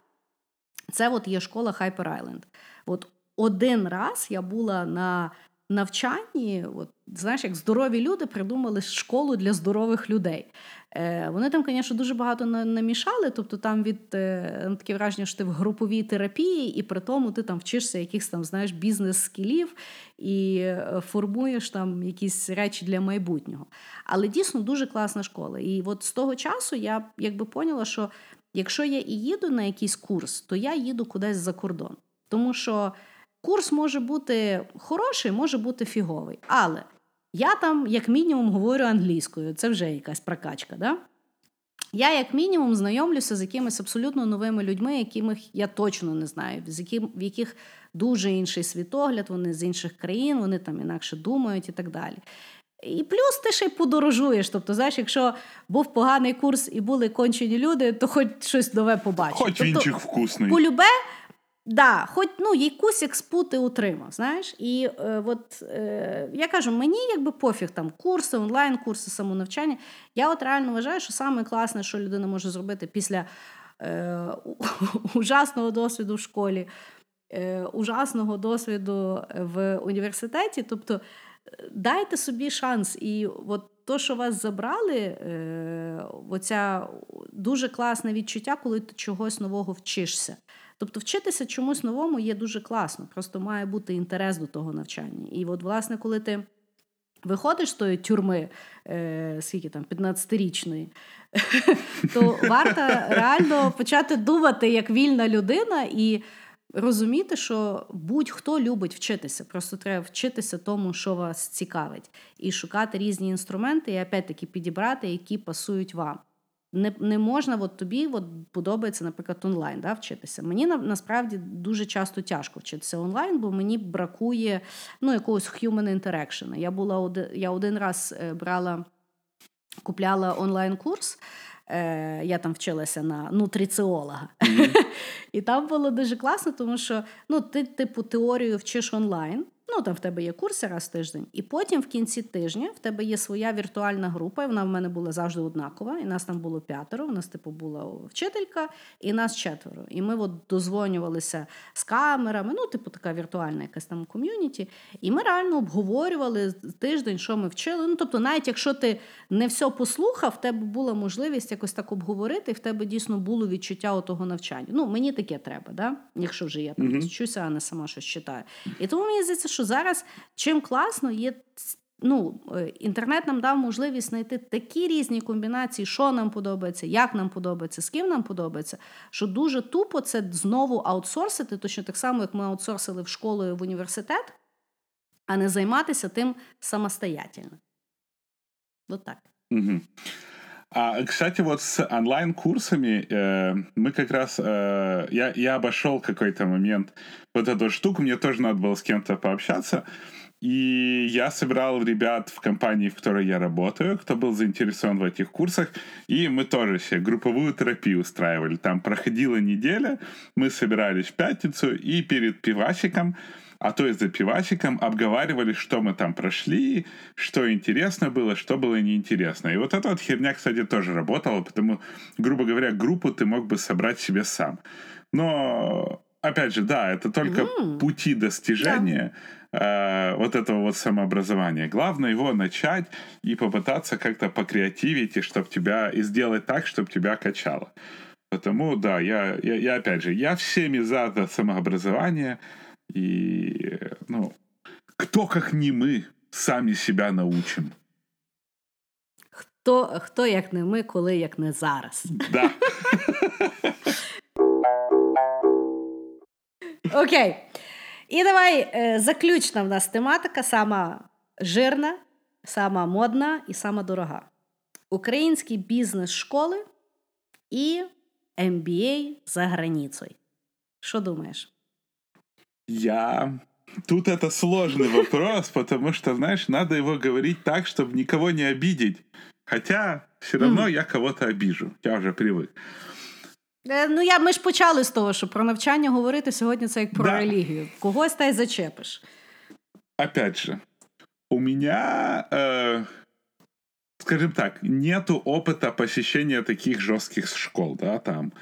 [SPEAKER 2] це от є школа Hyper Island. От один раз я була на навчанні, от, знаєш, як здорові люди придумали школу для здорових людей. Е, Вони там, звісно, дуже багато намішали. Тобто там від е, таке враження, що ти в груповій терапії, і при тому ти там вчишся якихось там знаєш бізнес-скілів і е, формуєш там якісь речі для майбутнього. Але дійсно дуже класна школа. І от з того часу я якби поняла, що якщо я і їду на якийсь курс, то я їду кудись за кордон. Тому що курс може бути хороший, може бути фіговий. Але я там, як мінімум, говорю англійською, це вже якась прокачка. Да? Я, як мінімум, знайомлюся з якимись абсолютно новими людьми, яких я точно не знаю, з яким, в яких дуже інший світогляд, вони з інших країн, вони там інакше думають і так далі. І плюс ти ще й подорожуєш. Тобто, знаєш, якщо був поганий курс і були кончені люди, то хоч щось нове побачиш.
[SPEAKER 3] Хоч
[SPEAKER 2] тобто,
[SPEAKER 3] вінчик вкусний.
[SPEAKER 2] Полюбе Да, хоч ну, якусь експу ти утримав, знаєш. І е, от е, я кажу, мені якби пофіг там курси, онлайн-курси, самонавчання. Я от реально вважаю, що саме класне, що людина може зробити після е, ужасного досвіду в школі, е, ужасного досвіду в університеті. Тобто дайте собі шанс. І от то, що вас забрали, е, оця дуже класне відчуття, коли ти чогось нового вчишся. Тобто вчитися чомусь новому є дуже класно, просто має бути інтерес до того навчання. І от, власне, коли ти виходиш з тої тюрми, е, скільки там, 15-річної, *laughs* то варто реально почати думати як вільна людина і розуміти, що будь-хто любить вчитися. Просто треба вчитися тому, що вас цікавить, і шукати різні інструменти, і опять-таки підібрати, які пасують вам не не можна, от тобі от подобається, наприклад, онлайн да, вчитися. Мені на, насправді дуже часто тяжко вчитися онлайн, бо мені бракує ну, якогось human interaction. Я була один, я один раз е, брала, купляла онлайн-курс. Е, я там вчилася на нутриціолога. Mm-hmm. *laughs* І там було дуже класно, тому що ну, ти, типу, теорію вчиш онлайн. Ну, там в тебе є курси раз в тиждень, і потім в кінці тижня в тебе є своя віртуальна група. і Вона в мене була завжди однакова. І нас там було п'ятеро. У нас, типу, була вчителька, і нас четверо. І ми от дозвонювалися з камерами. Ну, типу, така віртуальна якась там ком'юніті. І ми реально обговорювали тиждень, що ми вчили. Ну, тобто, навіть якщо ти не все послухав, в тебе була можливість якось так обговорити, і в тебе дійсно було відчуття того навчання. Ну, мені таке треба, да? якщо вже я там mm-hmm. вчуся, а не сама щось читаю. І тому мені здається, що зараз чим класно є. Ну, е, інтернет нам дав можливість знайти такі різні комбінації, що нам подобається, як нам подобається, з ким нам подобається, що дуже тупо це знову аутсорсити, точно так само, як ми аутсорсили в школу і в університет, а не займатися тим самостоятельно. Вот так.
[SPEAKER 3] Угу. А, кстати, вот с онлайн-курсами э, мы как раз... Э, я, я обошел какой-то момент вот эту штуку, мне тоже надо было с кем-то пообщаться. И я собирал ребят в компании, в которой я работаю, кто был заинтересован в этих курсах. И мы тоже себе групповую терапию устраивали. Там проходила неделя, мы собирались в пятницу, и перед пивасиком а то и за пивасиком обговаривали, что мы там прошли, что интересно было, что было неинтересно. И вот эта вот херня, кстати, тоже работала, потому, грубо говоря, группу ты мог бы собрать себе сам. Но, опять же, да, это только mm. пути достижения yeah. э, вот этого вот самообразования. Главное его начать и попытаться как-то покреативить, и чтобы тебя, и сделать так, чтобы тебя качало. Потому, да, я, я, я опять же, я всеми за это самообразование, И, ну, кто, как не мы, самі себя научим.
[SPEAKER 2] Хто, хто як не ми, коли як не зараз.
[SPEAKER 3] Да.
[SPEAKER 2] Окей. І давай е, заключна в нас тематика, сама жирна, сама модна і сама дорога. Українські бізнес-школи і MBA за границей. Що думаєш?
[SPEAKER 3] Я... Тут это сложный вопрос, потому что, знаешь, надо его говорить так, чтобы никого не обидеть. Хотя все равно mm. я кого-то обижу. Я вже привик.
[SPEAKER 2] Е, ну, я, ми ж почали з того, що про навчання говорити сьогодні це як про да. релігію. Когось та й зачепиш.
[SPEAKER 3] Опять же, у меня, э, скажем так, нету опыта посещения таких жестких школ, да, там э,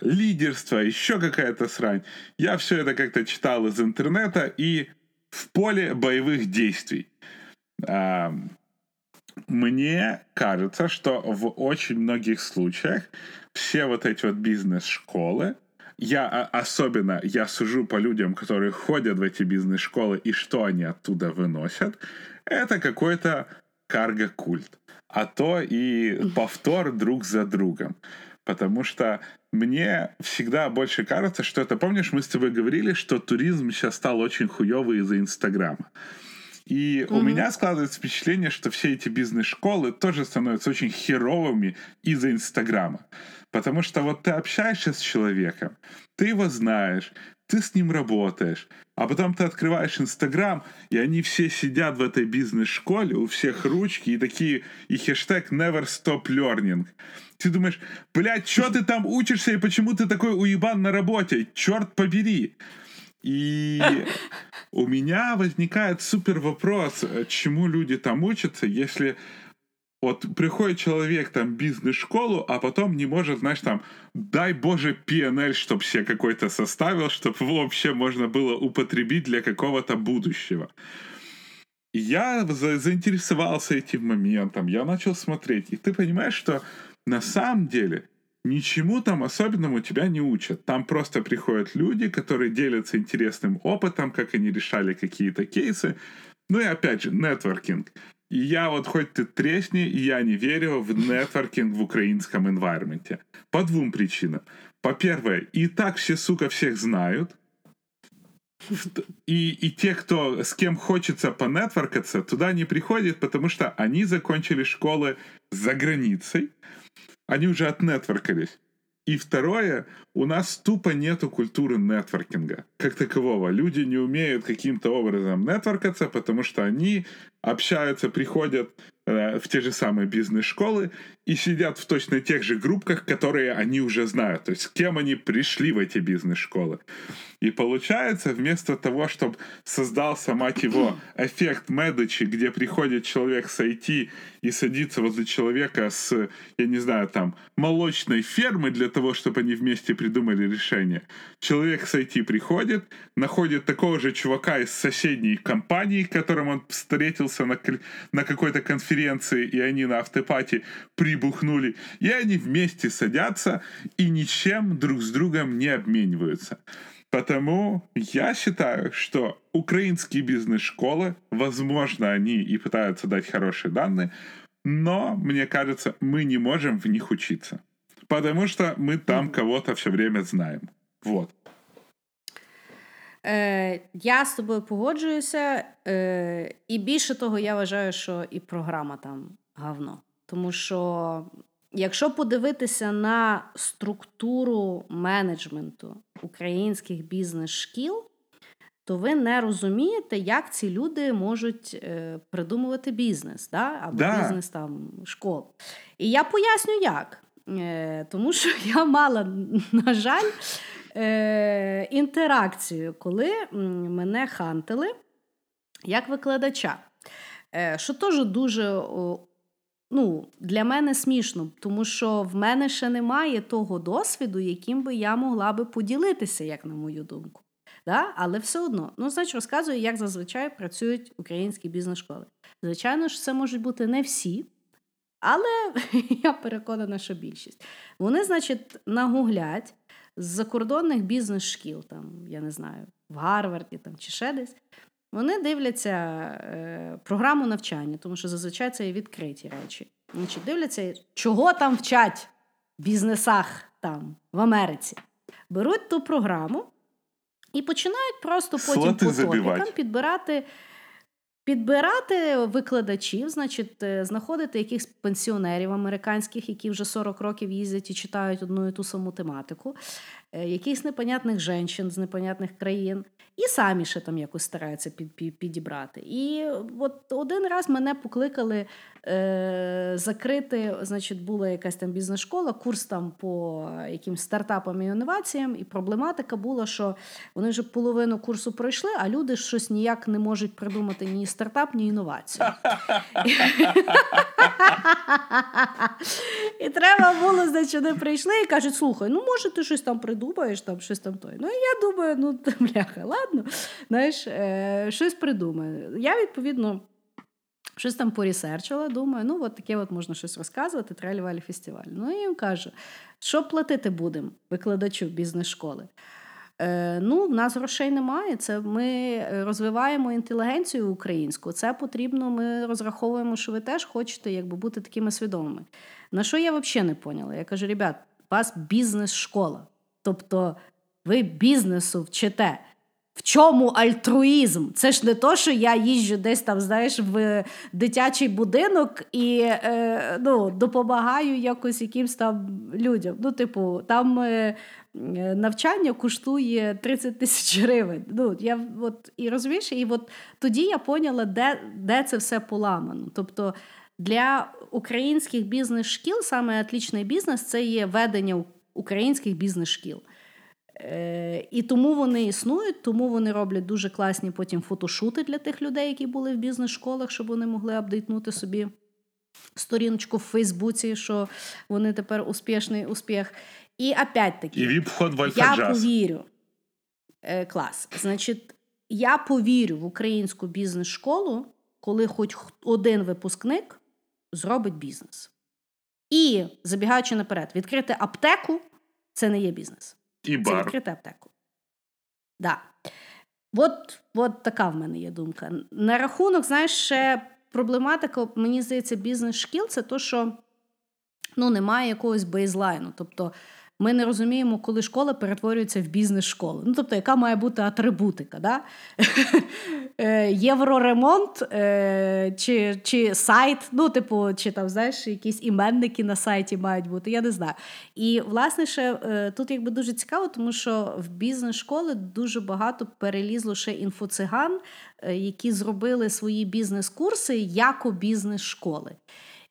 [SPEAKER 3] лидерство, еще какая-то срань. Я все это как-то читал из интернета и в поле боевых действий. Э, мне кажется, что в очень многих случаях все вот эти вот бизнес-школы, я а, особенно, я сужу по людям, которые ходят в эти бизнес-школы и что они оттуда выносят, это какой-то карго-культ. А то и повтор друг за другом. Потому что мне всегда больше кажется, что это, помнишь, мы с тобой говорили, что туризм сейчас стал очень хуёвый из-за Инстаграма. И mm-hmm. у меня складывается впечатление, что все эти бизнес-школы тоже становятся очень херовыми из-за Инстаграма. Потому что вот ты общаешься с человеком, ты его знаешь, ты с ним работаешь, а потом ты открываешь Инстаграм, и они все сидят в этой бизнес-школе, у всех ручки и такие, и хэштег never stop learning. Ты думаешь, блядь, что ты там учишься и почему ты такой уебан на работе? Черт побери! И *laughs* у меня возникает супер вопрос, э, чему люди там учатся, если вот приходит человек там бизнес-школу, а потом не может, знаешь, там, дай боже, PNL, чтобы себе какой-то составил, чтобы его вообще можно было употребить для какого-то будущего. Я заинтересовался этим моментом, я начал смотреть, и ты понимаешь, что на самом деле ничему там особенному тебя не учат. Там просто приходят люди, которые делятся интересным опытом, как они решали какие-то кейсы. Ну и опять же, нетворкинг. Я вот хоть ты тресни, я не верю в нетворкинг в украинском environment. По двум причинам. По-первое, и так все, сука, всех знают. И, и те, кто с кем хочется понетворкаться, туда не приходят, потому что они закончили школы за границей они уже отнетворкались. И второе, у нас тупо нету культуры нетворкинга как такового. Люди не умеют каким-то образом нетворкаться, потому что они общаются, приходят в те же самые бизнес-школы и сидят в точно тех же группках, которые они уже знают. То есть с кем они пришли в эти бизнес-школы. И получается, вместо того, чтобы создался, мать его, *clears throat* эффект Медочи, где приходит человек с IT и садится возле человека с, я не знаю, там, молочной фермы для того, чтобы они вместе придумали решение. Человек с IT приходит, находит такого же чувака из соседней компании, которым он встретился на, на какой-то конференции, и они на автопате прибухнули, и они вместе садятся и ничем друг с другом не обмениваются. Потому я считаю, что украинские бизнес-школы, возможно, они и пытаются дать хорошие данные, но, мне кажется, мы не можем в них учиться. Потому что мы там кого-то все время знаем. Вот.
[SPEAKER 2] Е, Я з тобою погоджуюся, е, і більше того, я вважаю, що і програма там говно. Тому що Якщо подивитися на структуру менеджменту українських бізнес-шкіл, то ви не розумієте, як ці люди можуть е, придумувати бізнес да? або да. бізнес там школ. І я поясню, як. Е, Тому що *laughs* я мала, на жаль, е, інтеракцію, коли мене хантили як викладача. Е, що теж дуже ну, для мене смішно, тому що в мене ще немає того досвіду, яким би я могла би поділитися, як на мою думку. Да? Але все одно, ну, значить, розказую, як зазвичай працюють українські бізнес-школи. Звичайно ж, це можуть бути не всі, але *laughs* я переконана, що більшість. Вони, значить, нагуглять з закордонних бізнес-шкіл, там, я не знаю, в Гарварді там, чи ще десь. Вони дивляться е, програму навчання, тому що зазвичай це є відкриті речі. Значить, Дивляться, чого там вчать в бізнесах там, в Америці. Беруть ту програму і починають просто потім по топікам підбирати Підбирати викладачів, значить, е, знаходити якихось пенсіонерів американських, які вже 40 років їздять і читають одну і ту саму тематику, якихось непонятних жінчин з непонятних країн, і самі ще там якось стараються під, під, підібрати. І от один раз мене покликали е, закрити, значить, була якась там бізнес-школа, курс там по якимсь стартапам і інноваціям, і проблематика була, що вони вже половину курсу пройшли, а люди щось ніяк не можуть придумати ні стартап, ні інновацію. І треба було, значить, вони прийшли і кажуть, слухай, ну може ти щось там придумаєш, там щось там той. Ну, я думаю, ну *laughs* бляха, ладно, знаєш, е, щось придумаю. Я, відповідно, щось там порісерчила, думаю, ну от таке от можна щось розказувати, трелівалі фестиваль. Ну, і їм кажу, що платити будемо викладачу бізнес-школи. Е, Ну, в нас грошей немає. Це ми розвиваємо інтелігенцію українську. Це потрібно. Ми розраховуємо, що ви теж хочете якби бути такими свідомими. На що я взагалі не поняла? Я кажу, ребят, у вас бізнес-школа. Тобто ви бізнесу вчите. В чому альтруїзм? Це ж не то, що я їжджу десь там, знаєш, в дитячий будинок і е, ну, допомагаю якось якимсь там людям. Ну, типу, там е, навчання коштує 30 тисяч гривень. Ну, я от, І розумієш, і от тоді я поняла, де, де це все поламано. Тобто для українських бізнес-шкіл саме отлічний бізнес це є ведення українських бізнес-шкіл. Е, І тому вони існують, тому вони роблять дуже класні потім фотошути для тих людей, які були в бізнес-школах, щоб вони могли апдейтнути собі сторіночку в Фейсбуці, що вони тепер успішний успіх. І опять-таки,
[SPEAKER 3] І віп-вход в
[SPEAKER 2] я повірю. Е, Клас. Значить, я повірю в українську бізнес-школу, коли хоч один випускник зробить бізнес. І, забігаючи наперед, відкрити аптеку це не є бізнес.
[SPEAKER 3] І бар.
[SPEAKER 2] Це відкрити аптеку. Да. От, от така в мене є думка. На рахунок, знаєш, ще проблематика, мені здається, бізнес-шкіл це то, що ну, немає якогось бейзлайну. Тобто ми не розуміємо, коли школа перетворюється в бізнес-школу. Ну, тобто, яка має бути атрибутика? Да? *laughs* Е, євроремонт е, чи чи сайт, ну, типу, чи там, знаєш, якісь іменники на сайті мають бути, я не знаю. І, власне, ще е, тут якби дуже цікаво, тому що в бізнес-школи дуже багато перелізло ще інфоциган, які зробили свої бізнес-курси як у бізнес-школи.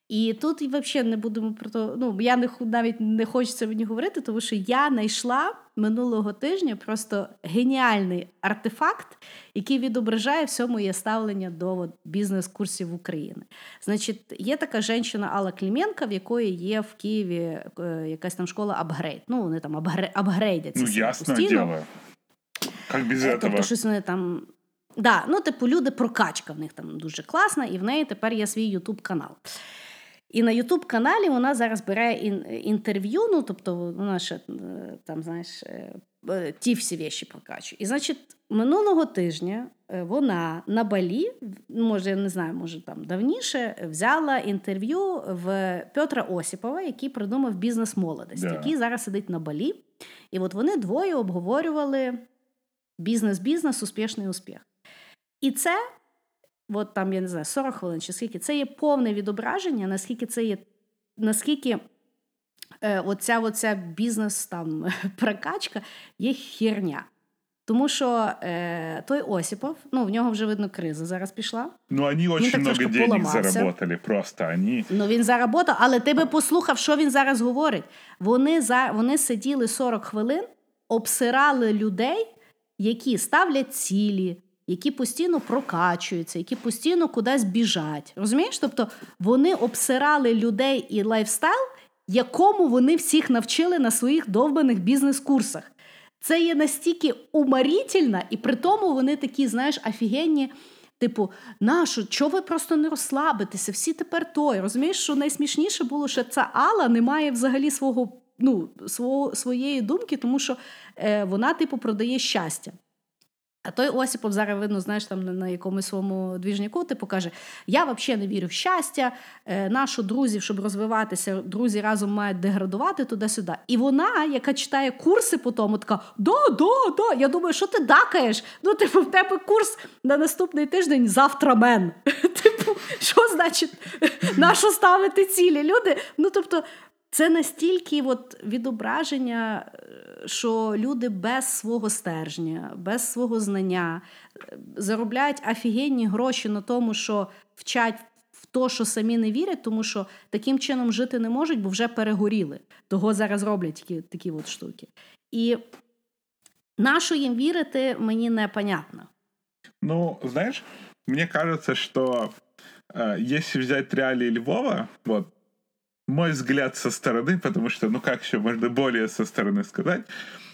[SPEAKER 2] І тут і взагалі не будемо про то. Ну я не навіть не хочеться мені говорити, тому що я знайшла минулого тижня просто геніальний артефакт, який відображає все моє ставлення до бізнес-курсів України. Значить, є така жінка Алла Кліменка, в якої є в Києві е, якась там школа апгрейд. Ну, вони там апгрейдяться.
[SPEAKER 3] Ну, ясно діло. Як без
[SPEAKER 2] этого? Тобто щось вони там. Да, ну, типу, люди прокачка в них там дуже класна, і в неї тепер є свій Ютуб канал. І на Ютуб-каналі вона зараз бере інтерв'ю, ну тобто вона ще е, там, знаєш, е, е, ті всі віші прокачує. І, значить, минулого тижня вона на балі, може, я не знаю, може там давніше, взяла інтерв'ю в Петра Осіпова, який придумав бізнес молодість, yeah. який зараз сидить на балі. І от вони двоє обговорювали бізнес-бізнес, успішний успіх. І це от там, я не знаю, 40 хвилин чи скільки, це є повне відображення, наскільки це є, наскільки е, оця, оця бізнес там *laughs* прокачка є херня. Тому що е, той Осіпов, ну в нього вже видно криза зараз пішла.
[SPEAKER 3] Ну вони дуже много денег заработали, просто вони.
[SPEAKER 2] Ну він заработав, але ти би послухав, що він зараз говорить. Вони за вони сиділи 40 хвилин, обсирали людей, які ставлять цілі, які постійно прокачуються, які постійно кудись біжать. Розумієш? Тобто вони обсирали людей і lifestyle, якому вони всіх навчили на своїх довбаних бізнес-курсах. Це є настільки уморительно, і при тому вони такі, знаєш, офігенні. Типу, нащо, чого ви просто не розслабитеся? Всі тепер той. Розумієш, що найсмішніше було, що ця Алла не має взагалі свого ну, свого, своєї думки, тому що е, вона, типу, продає щастя. А той Осіпов зараз видно, знаєш, там на якомусь своєму двіжняку, типу каже: Я взагалі не вірю в щастя, е, нашу друзів, щоб розвиватися, друзі разом мають деградувати туди-сюди. І вона, яка читає курси по тому, така да, да, да. Я думаю, що ти дакаєш? Ну, типу, в тебе курс на наступний тиждень завтра мен. *laughs* Типу, що значить, *laughs* нащо ставити цілі? Люди, ну тобто. Це настільки от відображення, е, що люди без свого стержня, без свого знання е, заробляють офігенні гроші на тому, що вчать то, що самі не вірять, тому що таким чином жити не можуть, бо вже перегоріли. Того зараз роблять такі такі от штуки. І на що їм вірити, мені непонятно.
[SPEAKER 3] Ну, знаєш, мені кажется, що э, если взять реалии Львова, вот мой взгляд со стороны, потому что, ну как еще можно более со стороны сказать,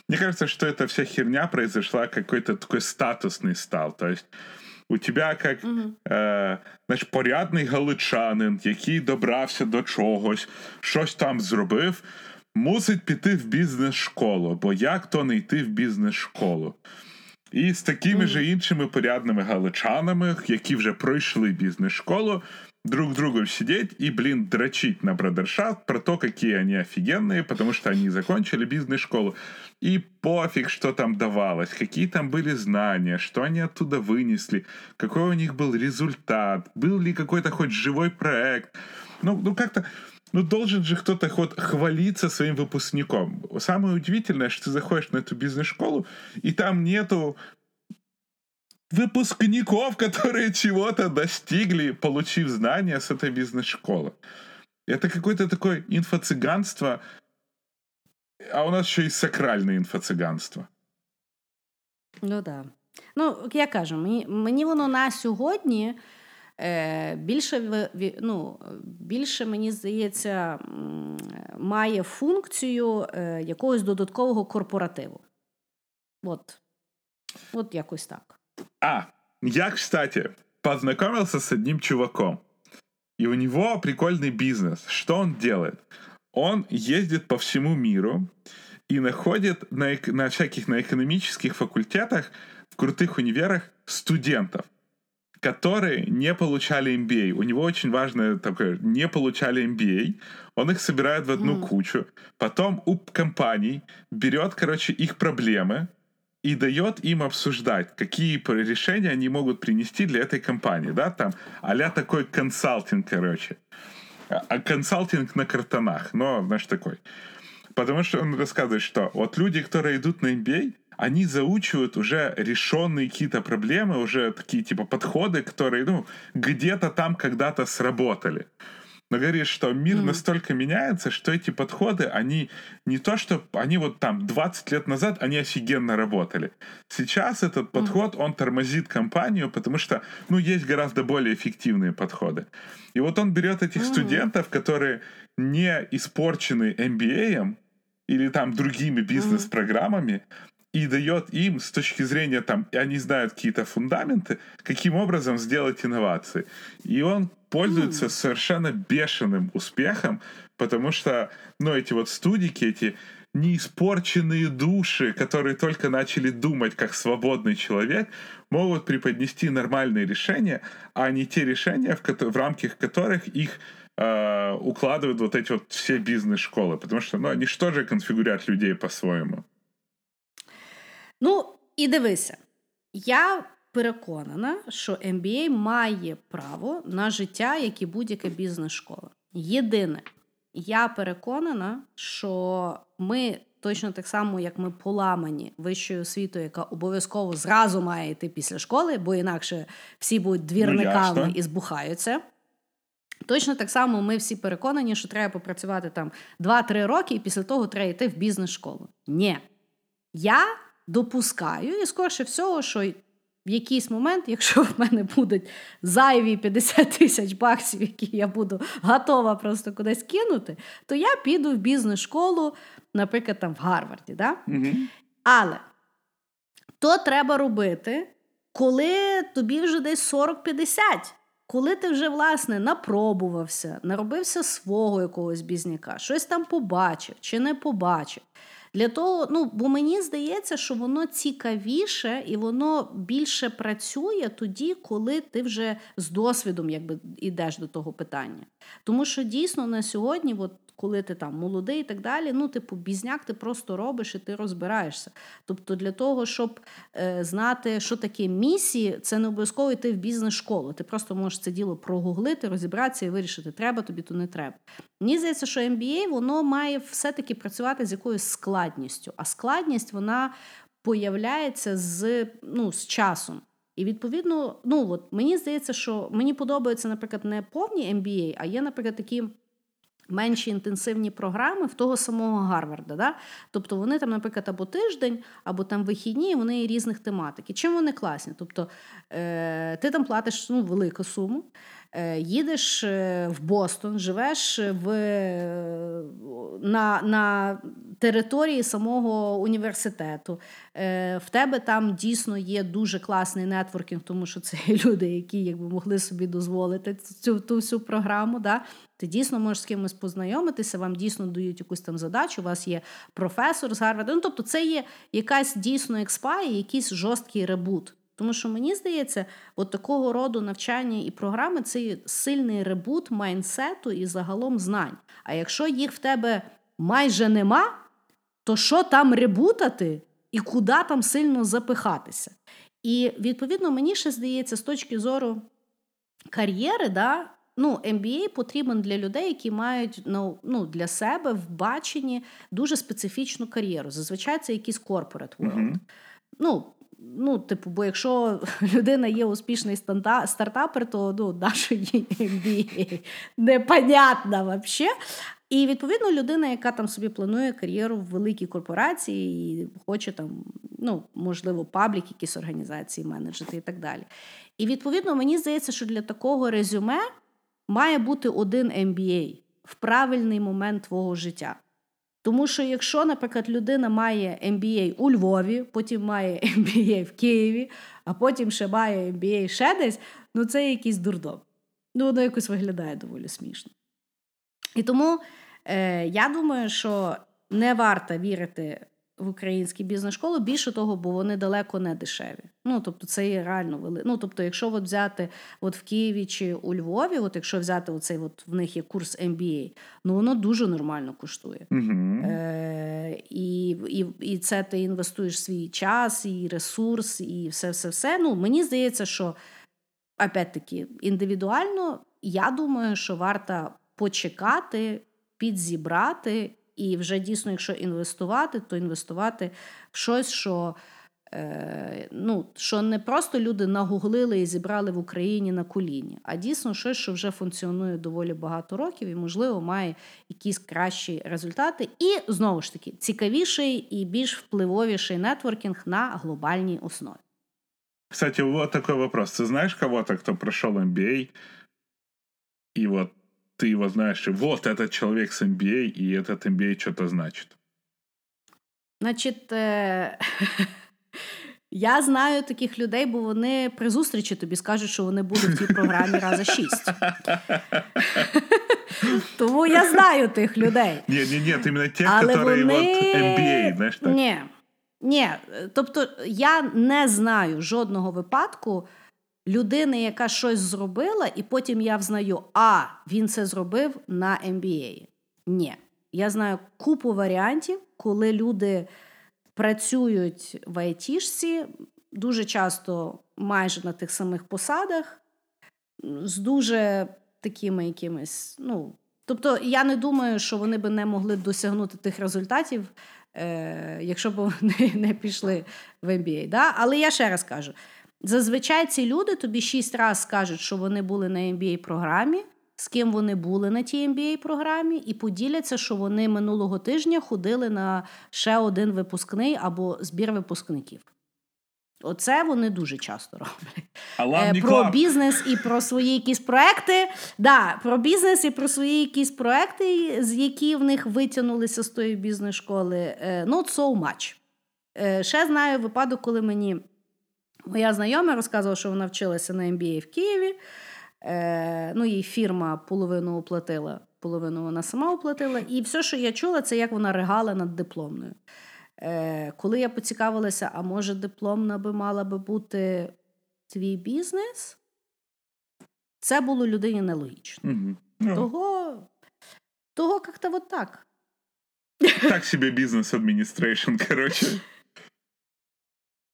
[SPEAKER 3] мне кажется, что эта вся херня произошла, какой-то такой статусный стал. То есть у тебя як mm-hmm. е, знаєш, порядний галичанин, який добрався до чогось, щось там зробив, мусить піти в бізнес-школу, бо як то не йти в бізнес-школу? І з такими mm-hmm. же іншими порядними галичанами, які вже пройшли бізнес-школу, друг с другом сидеть и, блин, дрочить на бродершафт про то, какие они офигенные, потому что они закончили бизнес-школу. И пофиг, что там давалось, какие там были знания, что они оттуда вынесли, какой у них был результат, был ли какой-то хоть живой проект. Ну, ну как-то ну, должен же кто-то хоть хвалиться своим выпускником. Самое удивительное, что ты заходишь на эту бизнес-школу, и там нету выпускников, которые чего-то достигли, получив знания с этой бизнес-школы. Это какое-то такое инфо-цыганство, а у нас ще й сакральне інфоциганство.
[SPEAKER 2] Ну так. Да. Ну, я кажу, мені мені воно на сьогодні е, більше ну, більше, мені здається, має функцію е, якогось додаткового корпоративу. От. От якось так.
[SPEAKER 3] А, я, кстати, познакомился с одним чуваком. И у него прикольный бизнес. Что он делает? Он ездит по всему миру и находит на, на всяких на экономических факультетах в крутых универах студентов, которые не получали MBA. У него очень важное такое, не получали MBA. Он их собирает в одну mm. кучу. Потом у компаний берет, короче, их проблемы, и дает им обсуждать, какие решения они могут принести для этой компании, да, там, а такой консалтинг, короче. А, а консалтинг на картонах, но, знаешь, такой. Потому что он рассказывает, что вот люди, которые идут на MBA, они заучивают уже решенные какие-то проблемы, уже такие типа подходы, которые, ну, где-то там когда-то сработали но говорит, что мир mm. настолько меняется, что эти подходы, они не то, что они вот там 20 лет назад, они офигенно работали. Сейчас этот подход, mm. он тормозит компанию, потому что, ну, есть гораздо более эффективные подходы. И вот он берет этих mm. студентов, которые не испорчены MBA или там другими бизнес-программами, и дает им с точки зрения там, и они знают какие-то фундаменты, каким образом сделать инновации. И он пользуется mm. совершенно бешеным успехом, потому что, ну, эти вот студики, эти неиспорченные души, которые только начали думать как свободный человек, могут преподнести нормальные решения, а не те решения, в, ко- в рамках которых их э, укладывают вот эти вот все бизнес-школы. Потому что, ну, они что же конфигурят людей по-своему?
[SPEAKER 2] Ну, і дивися, я переконана, що MBA має право на життя, як і будь-яка бізнес-школа. Єдине, я переконана, що ми точно так само, як ми поламані вищою освітою, яка обов'язково зразу має йти після школи, бо інакше всі будуть двірниками ну, і збухаються. Точно так само ми всі переконані, що треба попрацювати там 2-3 роки, і після того треба йти в бізнес-школу. Ні. Я допускаю, і скорше всього, що в якийсь момент, якщо в мене будуть зайві 50 тисяч баксів, які я буду готова просто кудись кинути, то я піду в бізнес-школу, наприклад, там в Гарварді. Да?
[SPEAKER 3] mm
[SPEAKER 2] Але то треба робити, коли тобі вже десь 40-50. Коли ти вже, власне, напробувався, наробився свого якогось бізняка, щось там побачив чи не побачив. Для того, ну бо мені здається, що воно цікавіше і воно більше працює тоді, коли ти вже з досвідом якби йдеш до того питання. Тому що дійсно на сьогодні, от коли ти там молодий і так далі, ну, типу, бізняк ти просто робиш і ти розбираєшся. Тобто, для того, щоб е, знати, що таке місії, це не обов'язково йти в бізнес-школу. Ти просто можеш це діло прогуглити, розібратися і вирішити, треба тобі, то не треба. Мені здається, що MBA воно має все-таки працювати з якоюсь складністю, а складність вона появляється з, ну, з часом. І відповідно, ну от мені здається, що мені подобається, наприклад, не повні MBA, а є, наприклад, такі менші інтенсивні програми в того самого Гарварда. Да? Тобто вони там, наприклад, або тиждень, або там вихідні, вони різних тематик. І чим вони класні? Тобто е, ти там платиш ну, велику суму. Е, їдеш е, в Бостон, живеш в, на на території самого університету. Е, в тебе там дійсно є дуже класний нетворкінг, тому що це *laughs* люди, які якби могли собі дозволити цю ту всю програму. Да? Ти дійсно можеш з кимось познайомитися, вам дійсно дають якусь там задачу, у вас є професор з Гарварда. Ну, тобто, це є якась дійсно експа і якийсь жорсткий ребут. Тому що мені здається, от такого роду навчання і програми це сильний ребут майнсету і загалом знань. А якщо їх в тебе майже нема, то що там ребутати і куди там сильно запихатися? І відповідно мені ще здається, з точки зору кар'єри, да, ну, MBA потрібен для людей, які мають ну, ну, для себе в баченні дуже специфічну кар'єру. Зазвичай це якийсь corporate world. Mm-hmm. Ну, Ну, типу, бо якщо *laughs* людина є успішний стартапер, то ну, нашої MBA непонятна взагалі. І відповідно людина, яка там собі планує кар'єру в великій корпорації і хоче там, ну, можливо, паблік, якісь організації менеджити і так далі. І відповідно, мені здається, що для такого резюме має бути один MBA в правильний момент твого життя. Тому що якщо, наприклад, людина має MBA у Львові, потім має *laughs* MBA в Києві, а потім ще має MBA ще десь, ну це якийсь дурдом. Ну, воно якось виглядає доволі смішно. І тому е, я думаю, що не варто вірити в українські бізнес-школи, більше того, бо вони далеко не дешеві. Ну тобто, це є реально вели... Ну, тобто, якщо от взяти от в Києві чи у Львові, от якщо взяти оцей, от в них є курс MBA, ну воно дуже нормально коштує.
[SPEAKER 3] uh
[SPEAKER 2] Е, І і, і це ти інвестуєш свій час, і ресурс, і все, все, все. Ну мені здається, що опять-таки індивідуально я думаю, що варто почекати, підзібрати. І вже дійсно, якщо інвестувати, то інвестувати в щось, що е, ну, що не просто люди нагуглили і зібрали в Україні на коліні, а дійсно щось, що вже функціонує доволі багато років і, можливо, має якісь кращі результати. І знову ж таки цікавіший і більш впливовіший нетворкінг на глобальній основі.
[SPEAKER 3] Кстати, вот такой вопрос. Ты знаешь кого-то, кто прошел MBA, и вот ты его знаешь, и вот этот человек с MBA, и этот MBA что-то значит.
[SPEAKER 2] Значить, е- *laughs* я знаю таких людей, бо вони при зустрічі тобі скажуть, що вони були в тій програмі раза шість. *laughs* Тому я знаю тих людей.
[SPEAKER 3] Ні, ні, ні, іменно ті, які MBA, знаєш так?
[SPEAKER 2] Ні, ні. Тобто я не знаю жодного випадку людини, яка щось зробила, і потім я взнаю, а він це зробив на MBA. Ні. Я знаю купу варіантів, коли люди працюють в айтішці, дуже часто майже на тих самих посадах, з дуже такими якимись. ну, Тобто, я не думаю, що вони би не могли досягнути тих результатів, е, якщо б вони *laughs* не пішли в MBA. Да? Але я ще раз кажу: Зазвичай ці люди тобі шість разів скажуть, що вони були на MBA програмі, з ким вони були на тій MBA програмі, і поділяться, що вони минулого тижня ходили на ще один випускний або збір випускників. Оце вони дуже часто роблять.
[SPEAKER 3] Е,
[SPEAKER 2] про бізнес і про свої якісь проекти. Да, Про бізнес і про свої якісь проекти, з які в них витягнулися з тої бізнес-школи. Е, not so much. Е, ще знаю випадок, коли мені. Моя знайома розказувала, що вона вчилася на MBA в Києві. Е, Ну, їй фірма половину оплатила половину вона сама оплатила. І все, що я чула, це як вона ригала над дипломною. Е, Коли я поцікавилася, а може дипломна би мала би бути твій бізнес, це було людині нелогічно.
[SPEAKER 3] Ну,
[SPEAKER 2] Того, того як-то вот так.
[SPEAKER 3] так себе business administration, короче.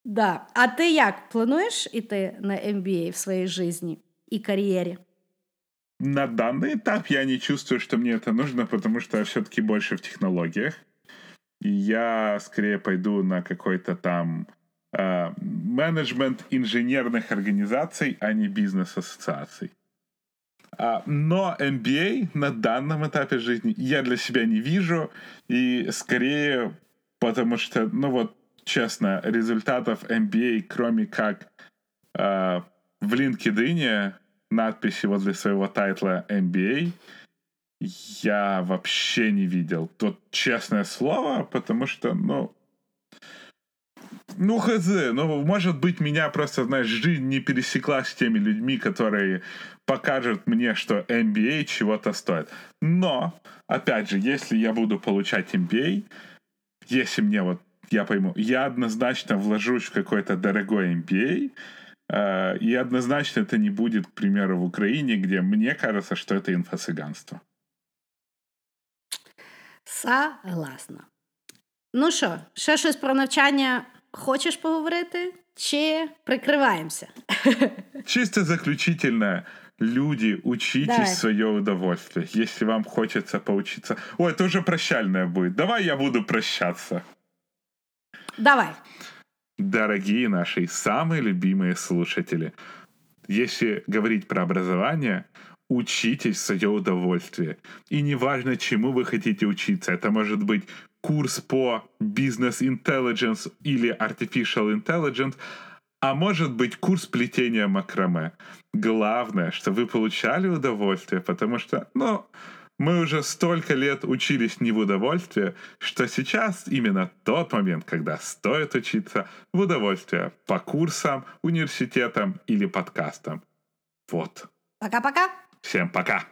[SPEAKER 2] Да. А ти як плануєш іти на MBA в своїй житті і кар'єрі?
[SPEAKER 3] На данный этап я не чувствую, что мне это нужно, потому что я все-таки больше в технологиях. И я скорее пойду на какой-то там э, менеджмент инженерных организаций, а не бизнес-ассоциаций. А, но MBA на данном этапе жизни я для себя не вижу. И скорее потому что, ну вот, честно, результатов MBA, кроме как э, в LinkedIn надписи возле своего тайтла MBA, я вообще не видел. Тут честное слово, потому что, ну, ну, хз, ну, может быть, меня просто, знаешь, жизнь не пересеклась с теми людьми, которые покажут мне, что MBA чего-то стоит. Но, опять же, если я буду получать MBA, если мне вот, я пойму, я однозначно вложусь в какой-то дорогой MBA, э, и однозначно это не будет, к примеру, в Украине, где мне кажется, что это инфо-цыганство.
[SPEAKER 2] Согласна. Ну що, ще щось про навчання хочеш поговорити? Чи прикриваємося? *laughs*
[SPEAKER 3] Чисто заключительно, люди, учитесь
[SPEAKER 2] Давай.
[SPEAKER 3] свое удовольствие. Если вам хочется поучиться... Ой, это уже прощальное будет. Давай я буду прощаться.
[SPEAKER 2] Давай.
[SPEAKER 3] Дорогие наши самые любимые слушатели, если говорить про образование, учитесь в свое удовольствие. И неважно, чему вы хотите учиться, это может быть курс по бизнес intelligence или artificial intelligence, а может быть курс плетения макраме. Главное, что вы получали удовольствие, потому что, ну, мы уже столько лет учились не в удовольствие, что сейчас именно тот момент, когда стоит учиться в удовольствие по курсам, университетам или подкастам. Вот.
[SPEAKER 2] Пока-пока.
[SPEAKER 3] Всем пока!